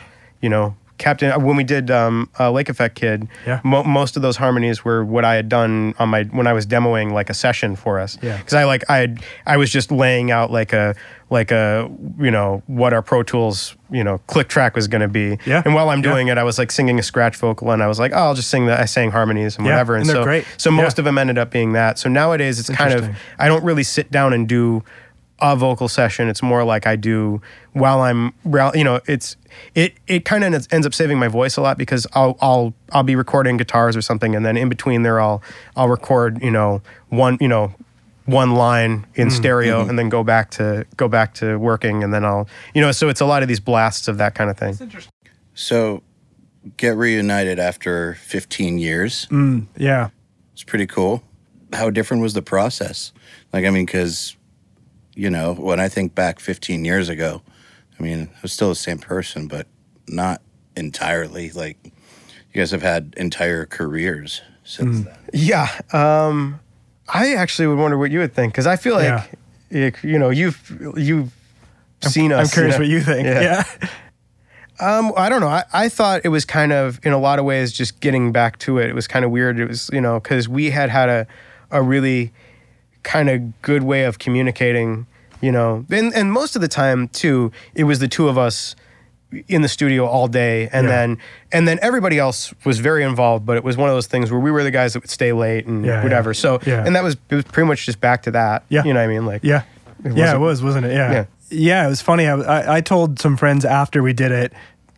C: you know Captain when we did um, uh, Lake Effect Kid.
D: Yeah.
C: Mo- most of those harmonies were what I had done on my when I was demoing like a session for us.
D: Yeah.
C: Because I like I had, I was just laying out like a like a you know what our Pro Tools you know click track was going to be.
D: Yeah.
C: And while I'm
D: Yeah.
C: doing it, I was like singing a scratch vocal, and I was like, oh, I'll just sing that. I sang harmonies and
D: Yeah,
C: whatever.
D: and they're
C: so
D: great.
C: so most
D: Yeah.
C: of them ended up being that. So nowadays it's kind of I don't really sit down and do a vocal session. It's more like I do while I'm you know it's it it kind of ends up saving my voice a lot because I'll I'll I'll be recording guitars or something and then in between there I'll I'll record you know one you know one line in mm, stereo mm-hmm. and then go back to go back to working and then I'll you know so it's a lot of these blasts of that kind of thing.
B: So, get reunited after 15 years.
D: Mm, yeah.
B: It's pretty cool. How different was the process? Like, I mean, because, you know, when I think back 15 years ago, I mean, I was still the same person, but not entirely. Like, you guys have had entire careers since then.
C: Yeah. Um, I actually would wonder what you would think because I feel like,
D: Yeah.
C: it- you know, you've you've seen us.
D: I'm curious
C: know.
D: what you think.
C: Yeah.
D: Yeah.
C: Um, I don't know. I, I thought it was kind of, in a lot of ways, just getting back to it. It was kind of weird. It was, you know, because we had had a, a really kind of good way of communicating, you know, and, and most of the time, too, it was the two of us in the studio all day and
D: Yeah.
C: then and then everybody else was very involved but it was one of those things where we were the guys that would stay late and
D: Yeah,
C: whatever
D: yeah.
C: so
D: Yeah.
C: and that was it was pretty much just back to that
D: Yeah.
C: you know what i mean like
D: Yeah.
C: It
D: yeah, it was, wasn't it? Yeah.
C: Yeah.
D: Yeah, it was funny. I, I, I told some friends after we did it,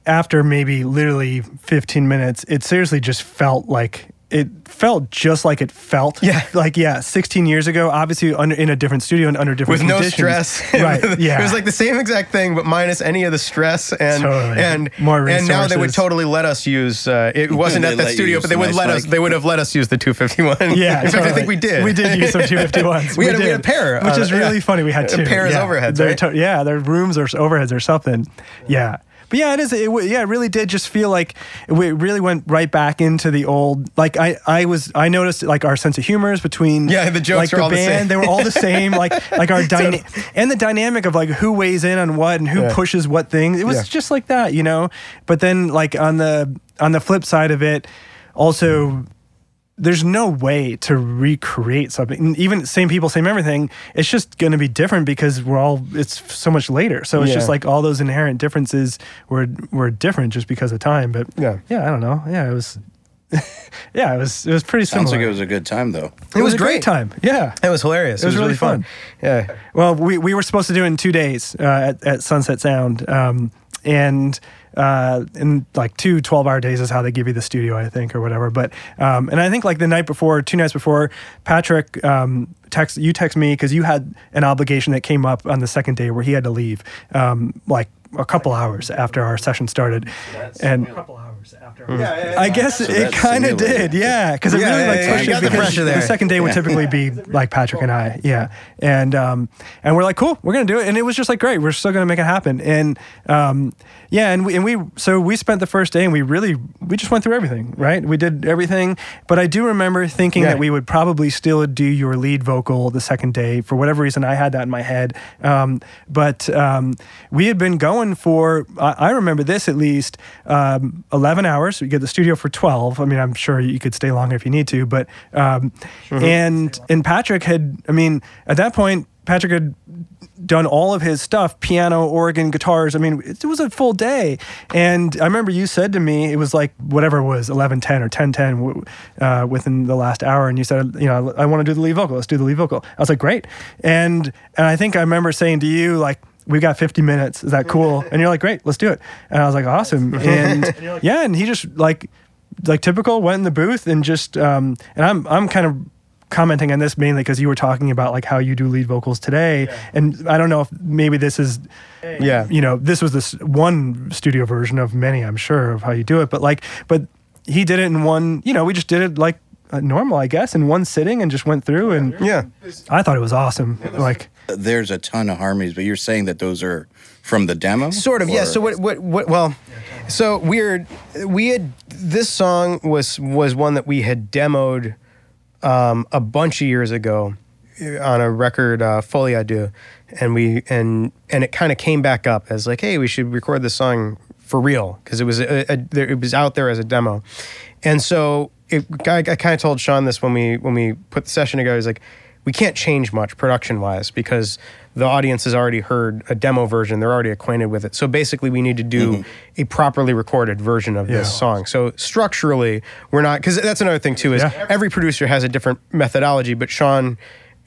D: after maybe literally 15 minutes, it seriously just felt like it felt just like it felt.
C: Yeah.
D: Like, yeah, 16 years ago, obviously under, in a different studio and under different
C: with no
D: conditions.
C: stress.
D: Right. Yeah.
C: it was like the same exact thing, but minus any of the stress and
D: Totally.
C: and
D: More
C: and now they would totally let us use. Uh, it wasn't at that studio, but they would
B: nice
C: let us. They would have let us use the 251.
D: Yeah,
C: in fact, I think we did.
D: We did use some 251s.
C: We had a- we
D: did.
C: had a pair,
D: which
C: uh,
D: is really
C: yeah.
D: funny. We had
C: A
D: two.
C: pair as
D: yeah.
C: overheads,
D: They're
C: right?
D: to- yeah, their rooms or overheads or something. Yeah. But yeah, it is. It, yeah, it really did just feel like it really went right back into the old. Like I, I was, I noticed like our sense of humor is between.
C: Yeah, the jokes
D: like
C: are all the same.
D: They were all the same. Like, like our dyna- and the dynamic of like who weighs in on what and who
C: Yeah.
D: pushes what things. It was
C: Yeah.
D: just like that, you know. But then like on the on the flip side of it, also there's no way to recreate something. And Even same people, same everything. It's just going to be different because we're all. It's so much later. So it's
C: Yeah.
D: just like all those inherent differences were were different just because of time. But
C: Yeah.
D: yeah, I don't know. Yeah, it was. yeah, it was. It was pretty
B: Sounds like it was a good time, though.
C: It was
D: a
C: great.
D: great time. Yeah.
C: It was hilarious. It,
D: was
C: was,
D: really
C: really fun. Yeah.
D: Well, we, we were supposed to do it in two days uh, at, at Sunset Sound. Um, and uh, in like two 12 hour days is how they give you the studio, I think, or whatever. But, um, and I think like the night before, two nights before, Patrick um, text, you text me because you had an obligation that came up on the second day where he had to leave, um, like a couple hours after our session started. and a couple hours after. I guess
B: So
D: it kind of did, yeah, because it
C: Yeah,
D: really
C: yeah,
D: like
C: yeah,
D: pushed it
C: got the pressure
D: the second day would typically be like Patrick and I, yeah, and um, and we're like, cool, we're gonna do it, and it was just like great, we're still gonna make it happen, and um, yeah, and we and we so we spent the first day and we really we just went through everything, right? We did everything, but I do remember thinking
C: Yeah.
D: that we would probably still do your lead vocal the second day for whatever reason. I had that in my head, um, but um, we had been going for I, I remember this at least um, eleven hours. We get the studio for twelve. I mean, I'm sure you could stay longer if you need to, but um, and and Patrick had. I mean, at that point, Patrick had done all of his stuff piano organ guitars. I mean it, was a full day. And i remember you said to me it was like whatever it was 11 10 or 10 10 uh, within the last hour. And you said you know i want to do the lead vocal. Let's do the lead vocal. I was like great. And and i think i remember saying to you like we got 50 minutes. Is that cool? And you're like great let's do it. And i was like awesome. And yeah and he just like like typical went in the booth and just um and i'm i'm kind of commenting on this mainly because you were talking about like how you do lead vocals today. And i don't know if maybe this is
C: Yeah.
D: you know this was this one studio version of many i'm sure of how you do it. But like but he did it in one you know we just did it like uh, normal i guess in one sitting and just went through and
C: Yeah.
D: i thought it was awesome. Like
B: there's a ton of harmonies, but you're saying that those are from the demo?
C: Sort of, yeah. So what, what, what? Well, so weird. We had this song was was one that we had demoed um, a bunch of years ago uh, on a record, uh, Folie à Deux, and we and and it kind of came back up as like, hey, we should record this song for real because it was a, a, there- it was out there as a demo, and so it, I, I kind of told Sean this when we when we put the session together. He's like, we can't change much production wise because the audience has already heard a demo version; they're already acquainted with it. So basically, we need to do mm-hmm. a properly recorded version of this song. So structurally, we're not because that's another thing too is
D: Yeah.
C: every producer has a different methodology, but Sean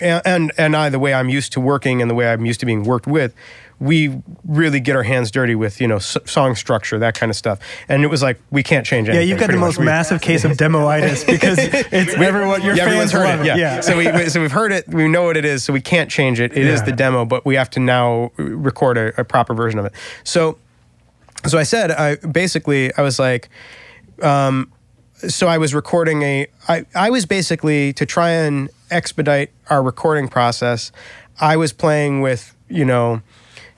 C: and, and and I, the way I'm used to working and the way I'm used to being worked with, we really get our hands dirty with you know s- song structure, that kind of stuff. And it was like we can't change anything Yeah,
D: you've got the most
C: much. We-
D: massive case of demoitis because it's everyone. Your
C: yeah, everyone's
D: fans
C: heard
D: love
C: it.
D: it.
C: Yeah. So we so we've heard it. We know what it is. So we can't change it. It is
D: Yeah.
C: the demo, but we have to now record a, a proper version of it. So so I said I basically I was like um, so I was recording a I, I was basically to try and expedite our recording process, I was playing with, you know,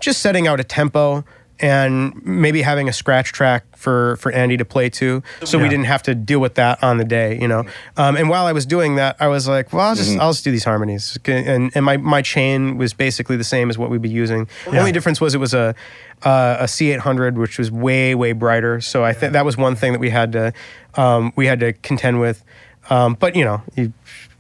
C: just setting out a tempo and maybe having a scratch track for for Andy to play to, so we didn't have to deal with that on the day, you know. Um, and while I was doing that, I was like, well, I'll just I'll just do these harmonies, and and my my chain was basically the same as what we'd be using. The only difference was it was a uh, a C800, which was way way brighter. So I think that was one thing that we had to um, we had to contend with. Um, but you know, you,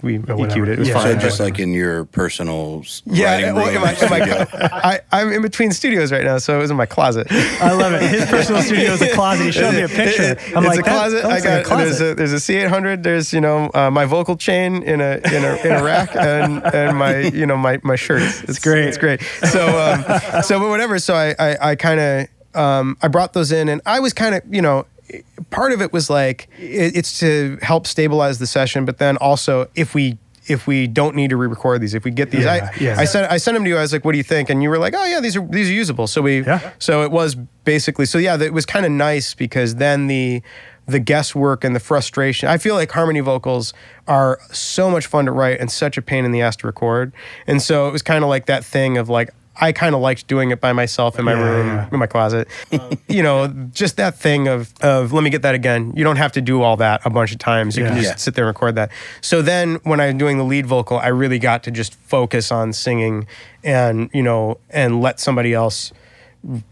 C: we EQ'd it. It was
D: Yeah.
C: fine.
B: So just like in your personal
C: yeah,
B: writing
C: well,
B: room.
C: in my, in my, I, I'm in between studios right now, so it was in my closet.
D: I love it. His personal studio is a closet. He showed me a picture. I'm
C: it's
D: like,
C: a closet.
D: that
C: I
D: looks like
C: got
D: a
C: there's a there's a C800. There's you know uh, my vocal chain in a in a in a rack and and my you know my my shirts. It's,
D: great.
C: It's great. So um, so but whatever. So I I, I kind of um, I brought those in and I was kind of you know. Part of it was like it, it's to help stabilize the session, but then also if we if we don't need to re-record these, if we get these,
D: Yeah,
C: I
D: yeah.
C: I sent I sent them to you. I was like, "What do you think?" And you were like, "Oh yeah, these are these are usable." So we
D: Yeah.
C: so it was basically so yeah, it was kind of nice because then the the guesswork and the frustration. I feel like harmony vocals are so much fun to write and such a pain in the ass to record. And so it was kind of like that thing of like I kind of liked doing it by myself in my
D: Yeah,
C: room,
D: yeah.
C: in my closet. you know, just that thing of of let me get that again. You don't have to do all that a bunch of times. You can just
B: Yeah.
C: sit there and record that. So then when I'm doing the lead vocal, I really got to just focus on singing and, you know, and let somebody else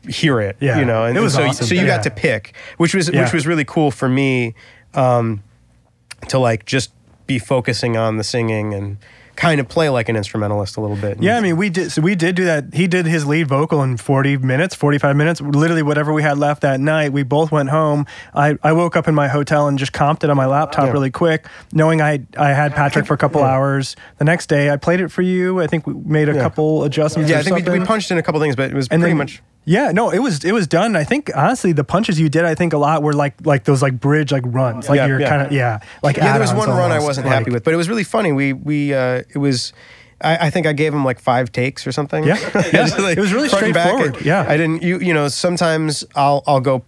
C: hear it.
D: Yeah.
C: You know, and
D: It was
C: so
D: awesome.
C: so you
D: Yeah.
C: got to pick, which was
D: Yeah.
C: which was really cool for me um, to like just be focusing on the singing and kind of play like an instrumentalist a little bit.
D: Yeah, I mean, we did. So we did do that. He did his lead vocal in 40 minutes, 45 minutes, literally whatever we had left that night. We both went home. I, I woke up in my hotel and just comped it on my laptop
C: Yeah.
D: really quick, knowing I I had Patrick for a couple hours. The next day, I played it for you. I think we made a
C: Yeah.
D: couple adjustments.
C: yeah, I think we, we punched in a couple things, but it was
D: and
C: pretty much.
D: Yeah, no, it was it was done. I think honestly, the punches you did, I think a lot were like like those like bridge like runs, like
C: Yeah,
D: you're
C: yeah.
D: kind of yeah, like
C: yeah, there was one run I wasn't
D: like-
C: happy with, but it was really funny. We we uh, it was. I, I think I gave him like five takes or something.
D: Yeah. Yeah.
C: Like,
D: It was really
C: front and back.
D: straightforward. Yeah.
C: I didn't. You you know sometimes I'll I'll go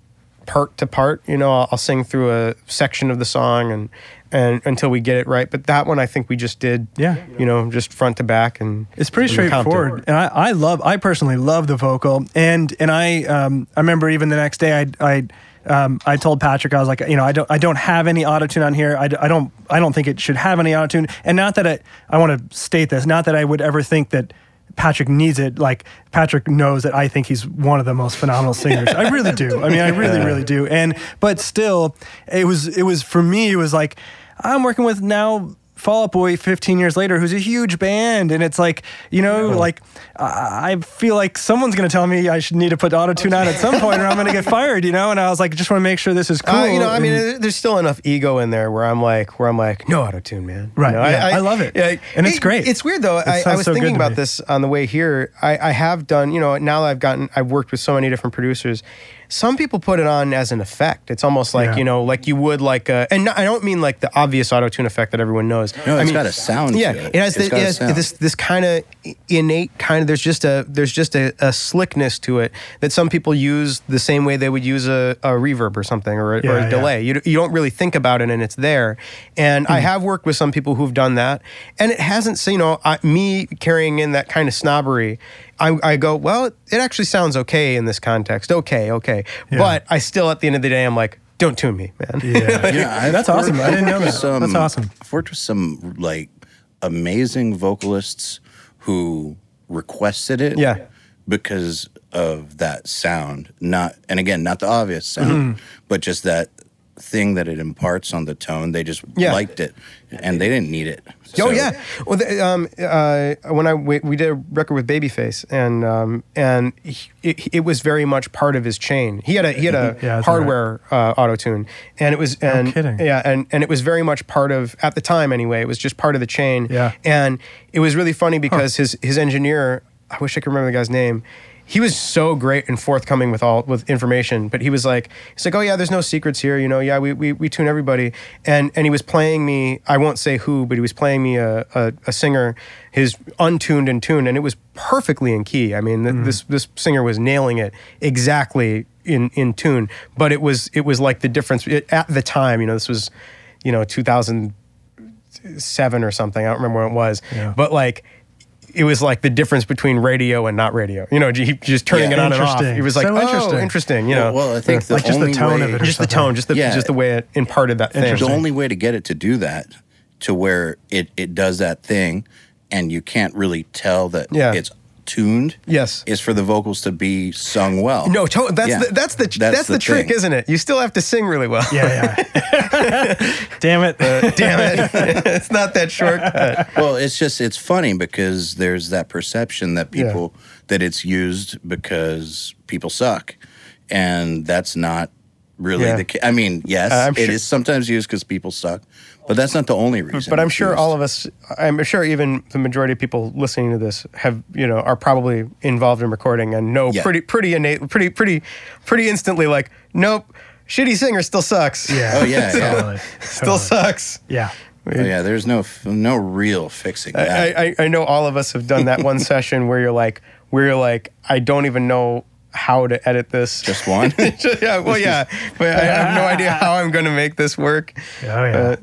C: part to part. You know I'll, I'll sing through a section of the song and and until we get it right. But that one I think we just did.
D: Yeah.
C: You know just front to back and
D: It's pretty
C: and it.
D: straightforward, and I, I love. I personally love the vocal, and and I um I remember even the next day I I. Um, I told Patrick I was like, you know, I don't, I don't have any autotune on here. I, I don't, I don't think it should have any autotune. And not that I, I want to state this, not that I would ever think that Patrick needs it. Like Patrick knows that I think he's one of the most phenomenal singers. I really do. I mean, I really, really do. And but still, it was, it was for me. It was like I'm working with now Fall Out Boy 15 years later, who's a huge band, and it's like you know, like I I feel like someone's gonna tell me I should need to put autotune on at some point, or I'm gonna get fired, you know. And I was like, just want to make sure this is cool.
C: Uh, you know, I mean,
D: and-
C: there's still enough ego in there where I'm like, where I'm like, no auto tune, man. You
D: Right,
C: know,
D: yeah, I love it. Yeah, And it's great.
C: It's weird though. I, I
D: sounds
C: was
D: so
C: thinking about this on the way here. I, I have done, you know, now that I've gotten, I've worked with so many different producers. Some people put it on as an effect. It's almost like
D: Yeah.
C: you know, like you would like, a, and I don't mean like the obvious auto tune effect that everyone knows. knows.
B: No,
C: I
B: it's
C: mean,
B: got a sound.
C: yeah,
B: to it.
C: it has, the, it has this this kind of innate kind of. There's just a there's just a, a slickness to it that some people use the same way they would use a, a reverb or something or a, or
D: Yeah,
C: a
D: yeah.
C: delay. You, you don't really think about it and it's there. And
B: Hmm.
C: I have worked with some people who've done that, and it hasn't. so, You know, I, me carrying in that kind of snobbery. I, I go, well, it, it actually sounds okay in this context. Okay, okay.
D: Yeah.
C: But I still, at the end of the day, I'm like, don't tune me, man.
D: Yeah.
B: Yeah,
D: That's awesome. I didn't know
B: worked with
D: that. That's awesome.
B: I've worked with some like amazing vocalists who requested it.
C: Yeah.
B: Because of that sound, not and again, not the obvious sound,
C: Mm-hmm.
B: but just that thing that it imparts on the tone. They just
C: Yeah.
B: liked it, and they didn't need it.
C: Oh yeah. Well, the, um, uh, when I we, we did a record with Babyface, and um, and he, it, it was very much part of his chain. He had a he had a
D: Yeah, that's
C: hardware uh, auto tune, and it was and
D: kidding.
C: yeah, and and it was very much part of at the time anyway. It was just part of the chain.
D: Yeah.
C: and it was really funny because his his engineer, I wish I could remember the guy's name. He was so great and forthcoming with all with information, but he was like, he's like, oh yeah, there's no secrets here, you know, yeah, we, we, we tune everybody, and and he was playing me, I won't say who, but he was playing me a, a, a singer, his untuned and tuned, and it was perfectly in key. I mean, th- mm-hmm. this this singer was nailing it exactly in in tune, but it was it was like the difference it, at the time, you know, this was, you know, 2007 or something, I don't remember when it was,
D: Yeah.
C: but like it was like the difference between radio and not radio. You know, he just turning
B: Yeah.
C: it on and off.
D: Interesting.
C: He was like,
D: So
C: oh,
D: interesting.
C: interesting. You know,
B: Well, well, I think the
D: Like just the tone
B: way,
D: of it or
C: just the tone, just the
B: Yeah.
C: just the way it imparted that thing.
B: The only way to get it to do that, to where it it does that thing, and you can't really tell that
C: Yeah.
B: it's tuned.
C: Yes.
B: is for the vocals to be sung well.
C: No, to- that's
B: Yeah.
C: the, that's the that's, the, trick,
B: thing.
C: isn't it? You still have to sing really well.
D: Yeah, yeah. Damn it.
C: Damn it, it's not that shortcut.
B: well, it's just it's funny because there's that perception that
C: Yeah.
B: people that it's used because people suck, and that's not really
C: Yeah.
B: the case. I mean, yes,
C: Uh,
B: it
C: sure-
B: is sometimes used because people suck, but that's not the only reason.
C: But I'm sure
B: used.
C: all of us, I'm sure even the majority of people listening to this have, you know, are probably involved in recording and know
B: Yeah.
C: pretty, pretty innate, pretty, pretty, pretty instantly like, nope, shitty singer still sucks.
D: Yeah.
B: Oh, yeah, yeah.
D: Totally.
C: still
D: Totally.
C: sucks.
D: Yeah.
B: Oh, yeah, there's no no real fixing that.
C: I, I, I know all of us have done that one session where you're like, where you're like, I don't even know how to edit this.
B: just one.
C: yeah, well, yeah, but I have no idea how I'm going to make this work.
D: Oh, yeah.
C: Uh,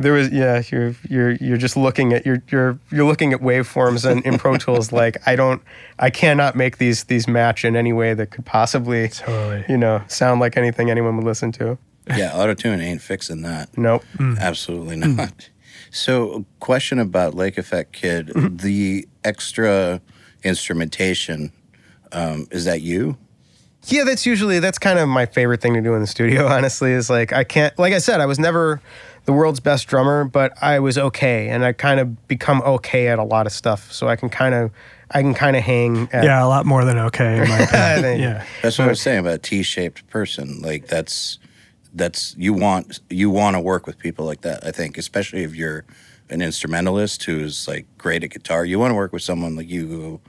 C: there was, yeah, you're you're you're just looking at you're you're you're looking at waveforms and in Pro Tools like I don't, I cannot make these these match in any way that could possibly,
D: Totally.
C: you know, sound like anything anyone would listen to.
B: yeah, autotune ain't fixing that.
C: Nope.
B: Absolutely not. So, question about Lake Effect Kid:
C: Mm-hmm.
B: the extra instrumentation um, is that you?
C: Yeah, that's usually that's kind of my favorite thing to do in the studio. Honestly, is like I can't. Like I said, I was never the world's best drummer, but I was okay, and I kind of become okay at a lot of stuff. So I can kind of, I can kind of hang. At,
D: Yeah, a lot more than okay, in my opinion.
C: think-
D: yeah.
B: That's what I was saying about a T-shaped person. Like that's that's you want you want to work with people like that. I think, especially if you're an instrumentalist who's like great at guitar, you want to work with someone like you who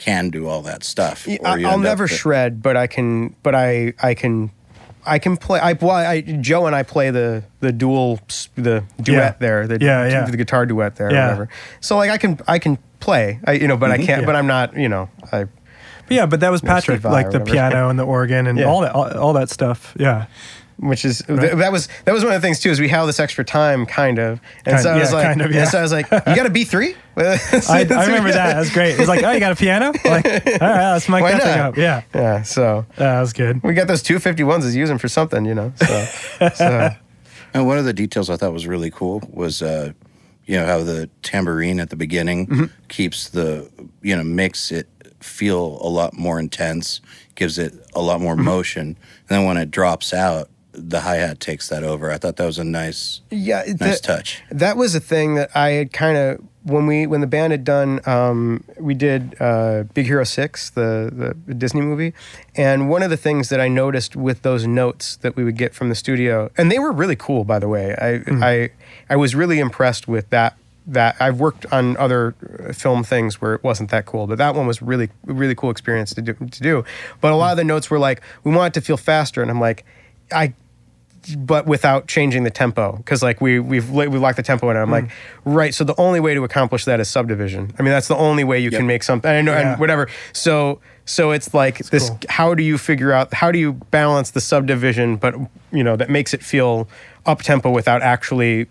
B: can do all that stuff.
C: Yeah,
B: or you
C: I, will never
B: with-
C: shred, but I can. But I, I can. I can play. I, well, I Joe and I play the the dual the duet
D: Yeah.
C: there. The,
D: Yeah, yeah.
C: The guitar duet there, or
D: Yeah.
C: whatever. So like I can I can play. I you know, but I can't.
D: Mm-hmm. Yeah.
C: But I'm not. You know, I
D: But yeah, but that was Patrick, like the piano and the organ and
C: Yeah.
D: all that, all, all that stuff. Yeah.
C: Which is th- that was that was one of the things too is we have this extra time kind of and
D: Kind-
C: so I was
D: yeah,
C: like
D: kind of, yeah.
C: so I was like you got a B three
D: I, I remember that. That was great. He's like, oh, you got a piano? Like, all right, let's mic
C: Why
D: thing up. Yeah.
C: yeah so
D: That was good.
C: we got those two fifty ones is use them for something you know so, so
B: And one of the details I thought was really cool was, uh, you know, how the tambourine at the beginning
C: Mm-hmm.
B: keeps the, you know, makes it feel a lot more intense, gives it a lot
C: Mm-hmm.
B: more motion. And then when it drops out, the hi hat takes that over. I thought that was a nice,
C: yeah
B: nice touch.
C: that was a thing that I had kind of when we when the band had done um, we did uh, Big Hero Six the the Disney movie and one of the things that I noticed with those notes that we would get from the studio and they were really cool by the way I I I was really impressed with that that I've worked on other uh, film things where it wasn't that cool but that one was really really cool experience to do to do but a lot of the notes were like we want it to feel faster and I'm like I but without changing the tempo because like we we've we locked the tempo in it. I'm like, mm. right. So the only way to accomplish that is subdivision. I mean, that's the only way you
B: Yep.
C: can make something. I know
D: Yeah.
C: and whatever. So so it's like this.
D: cool.
C: How do you figure out how do you balance the subdivision, but you know that makes it feel up tempo without actually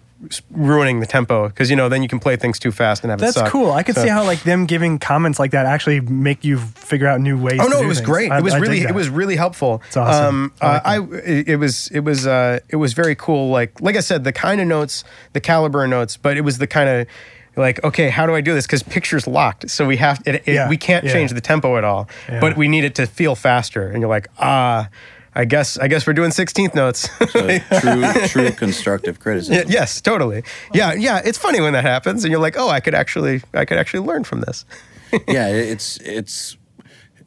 C: ruining the tempo because you know then you can play things too fast and have it
D: That's cool. I could
C: So-
D: see how like them giving comments like that actually make you figure out new ways.
C: Oh no, it was
D: things.
C: great.
D: I-
C: it was
D: I
C: really it was really helpful.
D: It's awesome.
C: Um,
D: I like
C: uh, I it, was it was uh, it was very cool. Like like I said, the kind of notes, the caliber of notes, but it was the kind of like okay, how do I do this? Because picture's locked, so we have it, it,
D: Yeah,
C: we can't
D: yeah.
C: change the tempo at all.
D: Yeah.
C: But we need it to feel faster, and you're like ah. I guess I guess we're doing 16th notes.
B: so true, true constructive criticism.
C: Yes, totally. Yeah, yeah. It's funny when that happens, and you're like, oh, I could actually, I could actually learn from this.
B: yeah, it's it's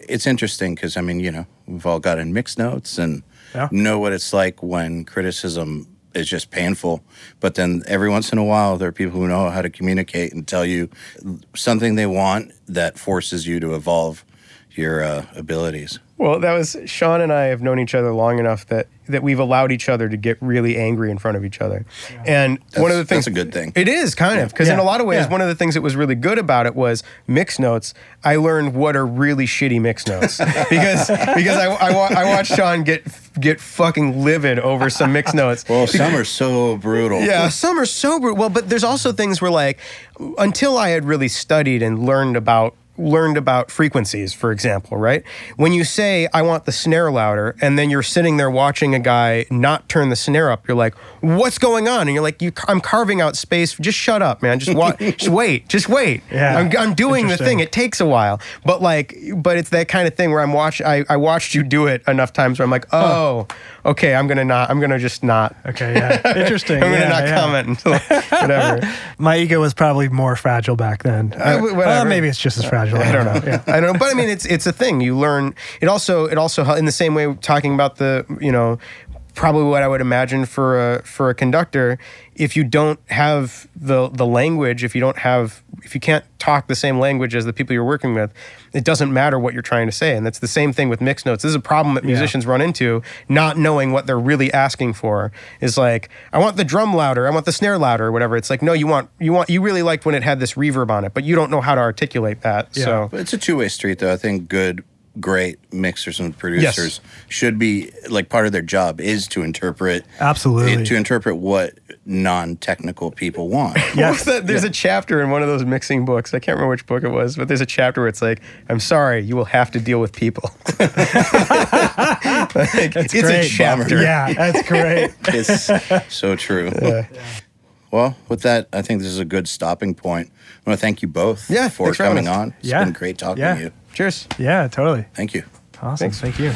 B: it's interesting because I mean, you know, we've all gotten mixed notes and
D: Yeah.
B: know what it's like when criticism is just painful. But then every once in a while, there are people who know how to communicate and tell you something they want that forces you to evolve your uh, abilities.
C: Well, that was Sean and I have known each other long enough that that we've allowed each other to get really angry in front of each other. And one of the things
B: that's a good thing.
C: It is kind of because in a lot of ways,
D: yeah.
C: one of the things that was really good about it was mix notes. I learned what are really shitty mix notes because because I, I, I watched Sean get get fucking livid over some mix notes.
B: Well, some are so brutal.
C: Yeah, some are so brutal. Well, but there's also things where like until I had really studied and learned about learned about frequencies, for example, right? When you say I want the snare louder and then you're sitting there watching a guy not turn the snare up, you're like, "What's going on?" And you're like, you, "I'm carving out space. Just shut up, man. Just wa- just wait. Just wait.
D: Yeah,
C: I'm, I'm doing the thing. It takes a while, but like, but it's that kind of thing where I'm watch. I, I watched you do it enough times where I'm like, oh, okay, I'm gonna not. I'm gonna just not.
D: Okay, yeah, interesting.
C: I'm gonna
D: yeah,
C: not
D: yeah.
C: comment until whatever.
D: My ego was probably more fragile back then.
C: I-
D: Uh,
C: whatever.
D: maybe it's just as fragile.
C: I don't know.
D: Yeah.
C: I don't know, but I mean, it's it's a thing you learn. It also it also in the same way talking about the you know probably what I would imagine for a for a conductor. If you don't have the the language, if you don't have if you can't talk the same language as the people you're working with, it doesn't matter what you're trying to say. And that's the same thing with mixed notes. This is a problem that musicians run into, not knowing what they're really asking for. Is like, I want the drum louder, I want the snare louder, or whatever. It's like, no, you want you want you really liked when it had this reverb on it, but you don't know how to articulate that.
D: Yeah.
C: So
B: But it's a two way street, though. I think good, great mixers and producers should be like part of their job is to interpret
D: Absolutely.
B: to interpret what non technical people want.
C: What's that? There's a chapter in one of those mixing books. I can't remember which book it was, but there's a chapter where it's like, "I'm sorry, you will have to deal with people." Like, it's a
D: great.
C: chapter.
D: Yeah, that's great.
B: it's so true. Well, with that, I think this is a good stopping point. I want to thank you both
C: Yeah,
B: for
C: thanks for
B: coming
C: us.
B: on. It's
D: Yeah.
B: been great talking
D: Yeah.
B: to you.
C: Cheers.
D: Yeah, totally.
B: Thank you.
D: Awesome.
C: Thanks.
D: Thank you.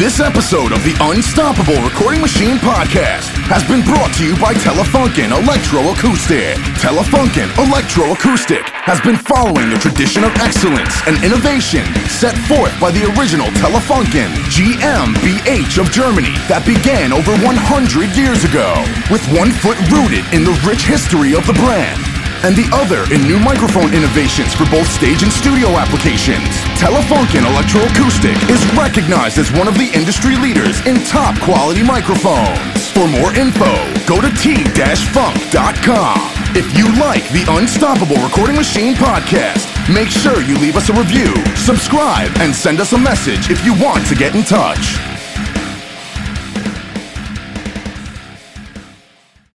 A: This episode of the Unstoppable Recording Machine podcast has been brought to you by Telefunken Electroacoustic. Telefunken Electroacoustic has been following the tradition of excellence and innovation set forth by the original Telefunken GmbH of Germany that began over 100 years ago, with one foot rooted in the rich history of the brand and the other in new microphone innovations for both stage and studio applications. Telefunken Electroacoustic is recognized as one of the industry leaders in top quality microphones. For more info, go to t-funk.com. If you like the Unstoppable Recording Machine podcast, make sure you leave us a review, subscribe, and send us a message if you want to get in touch.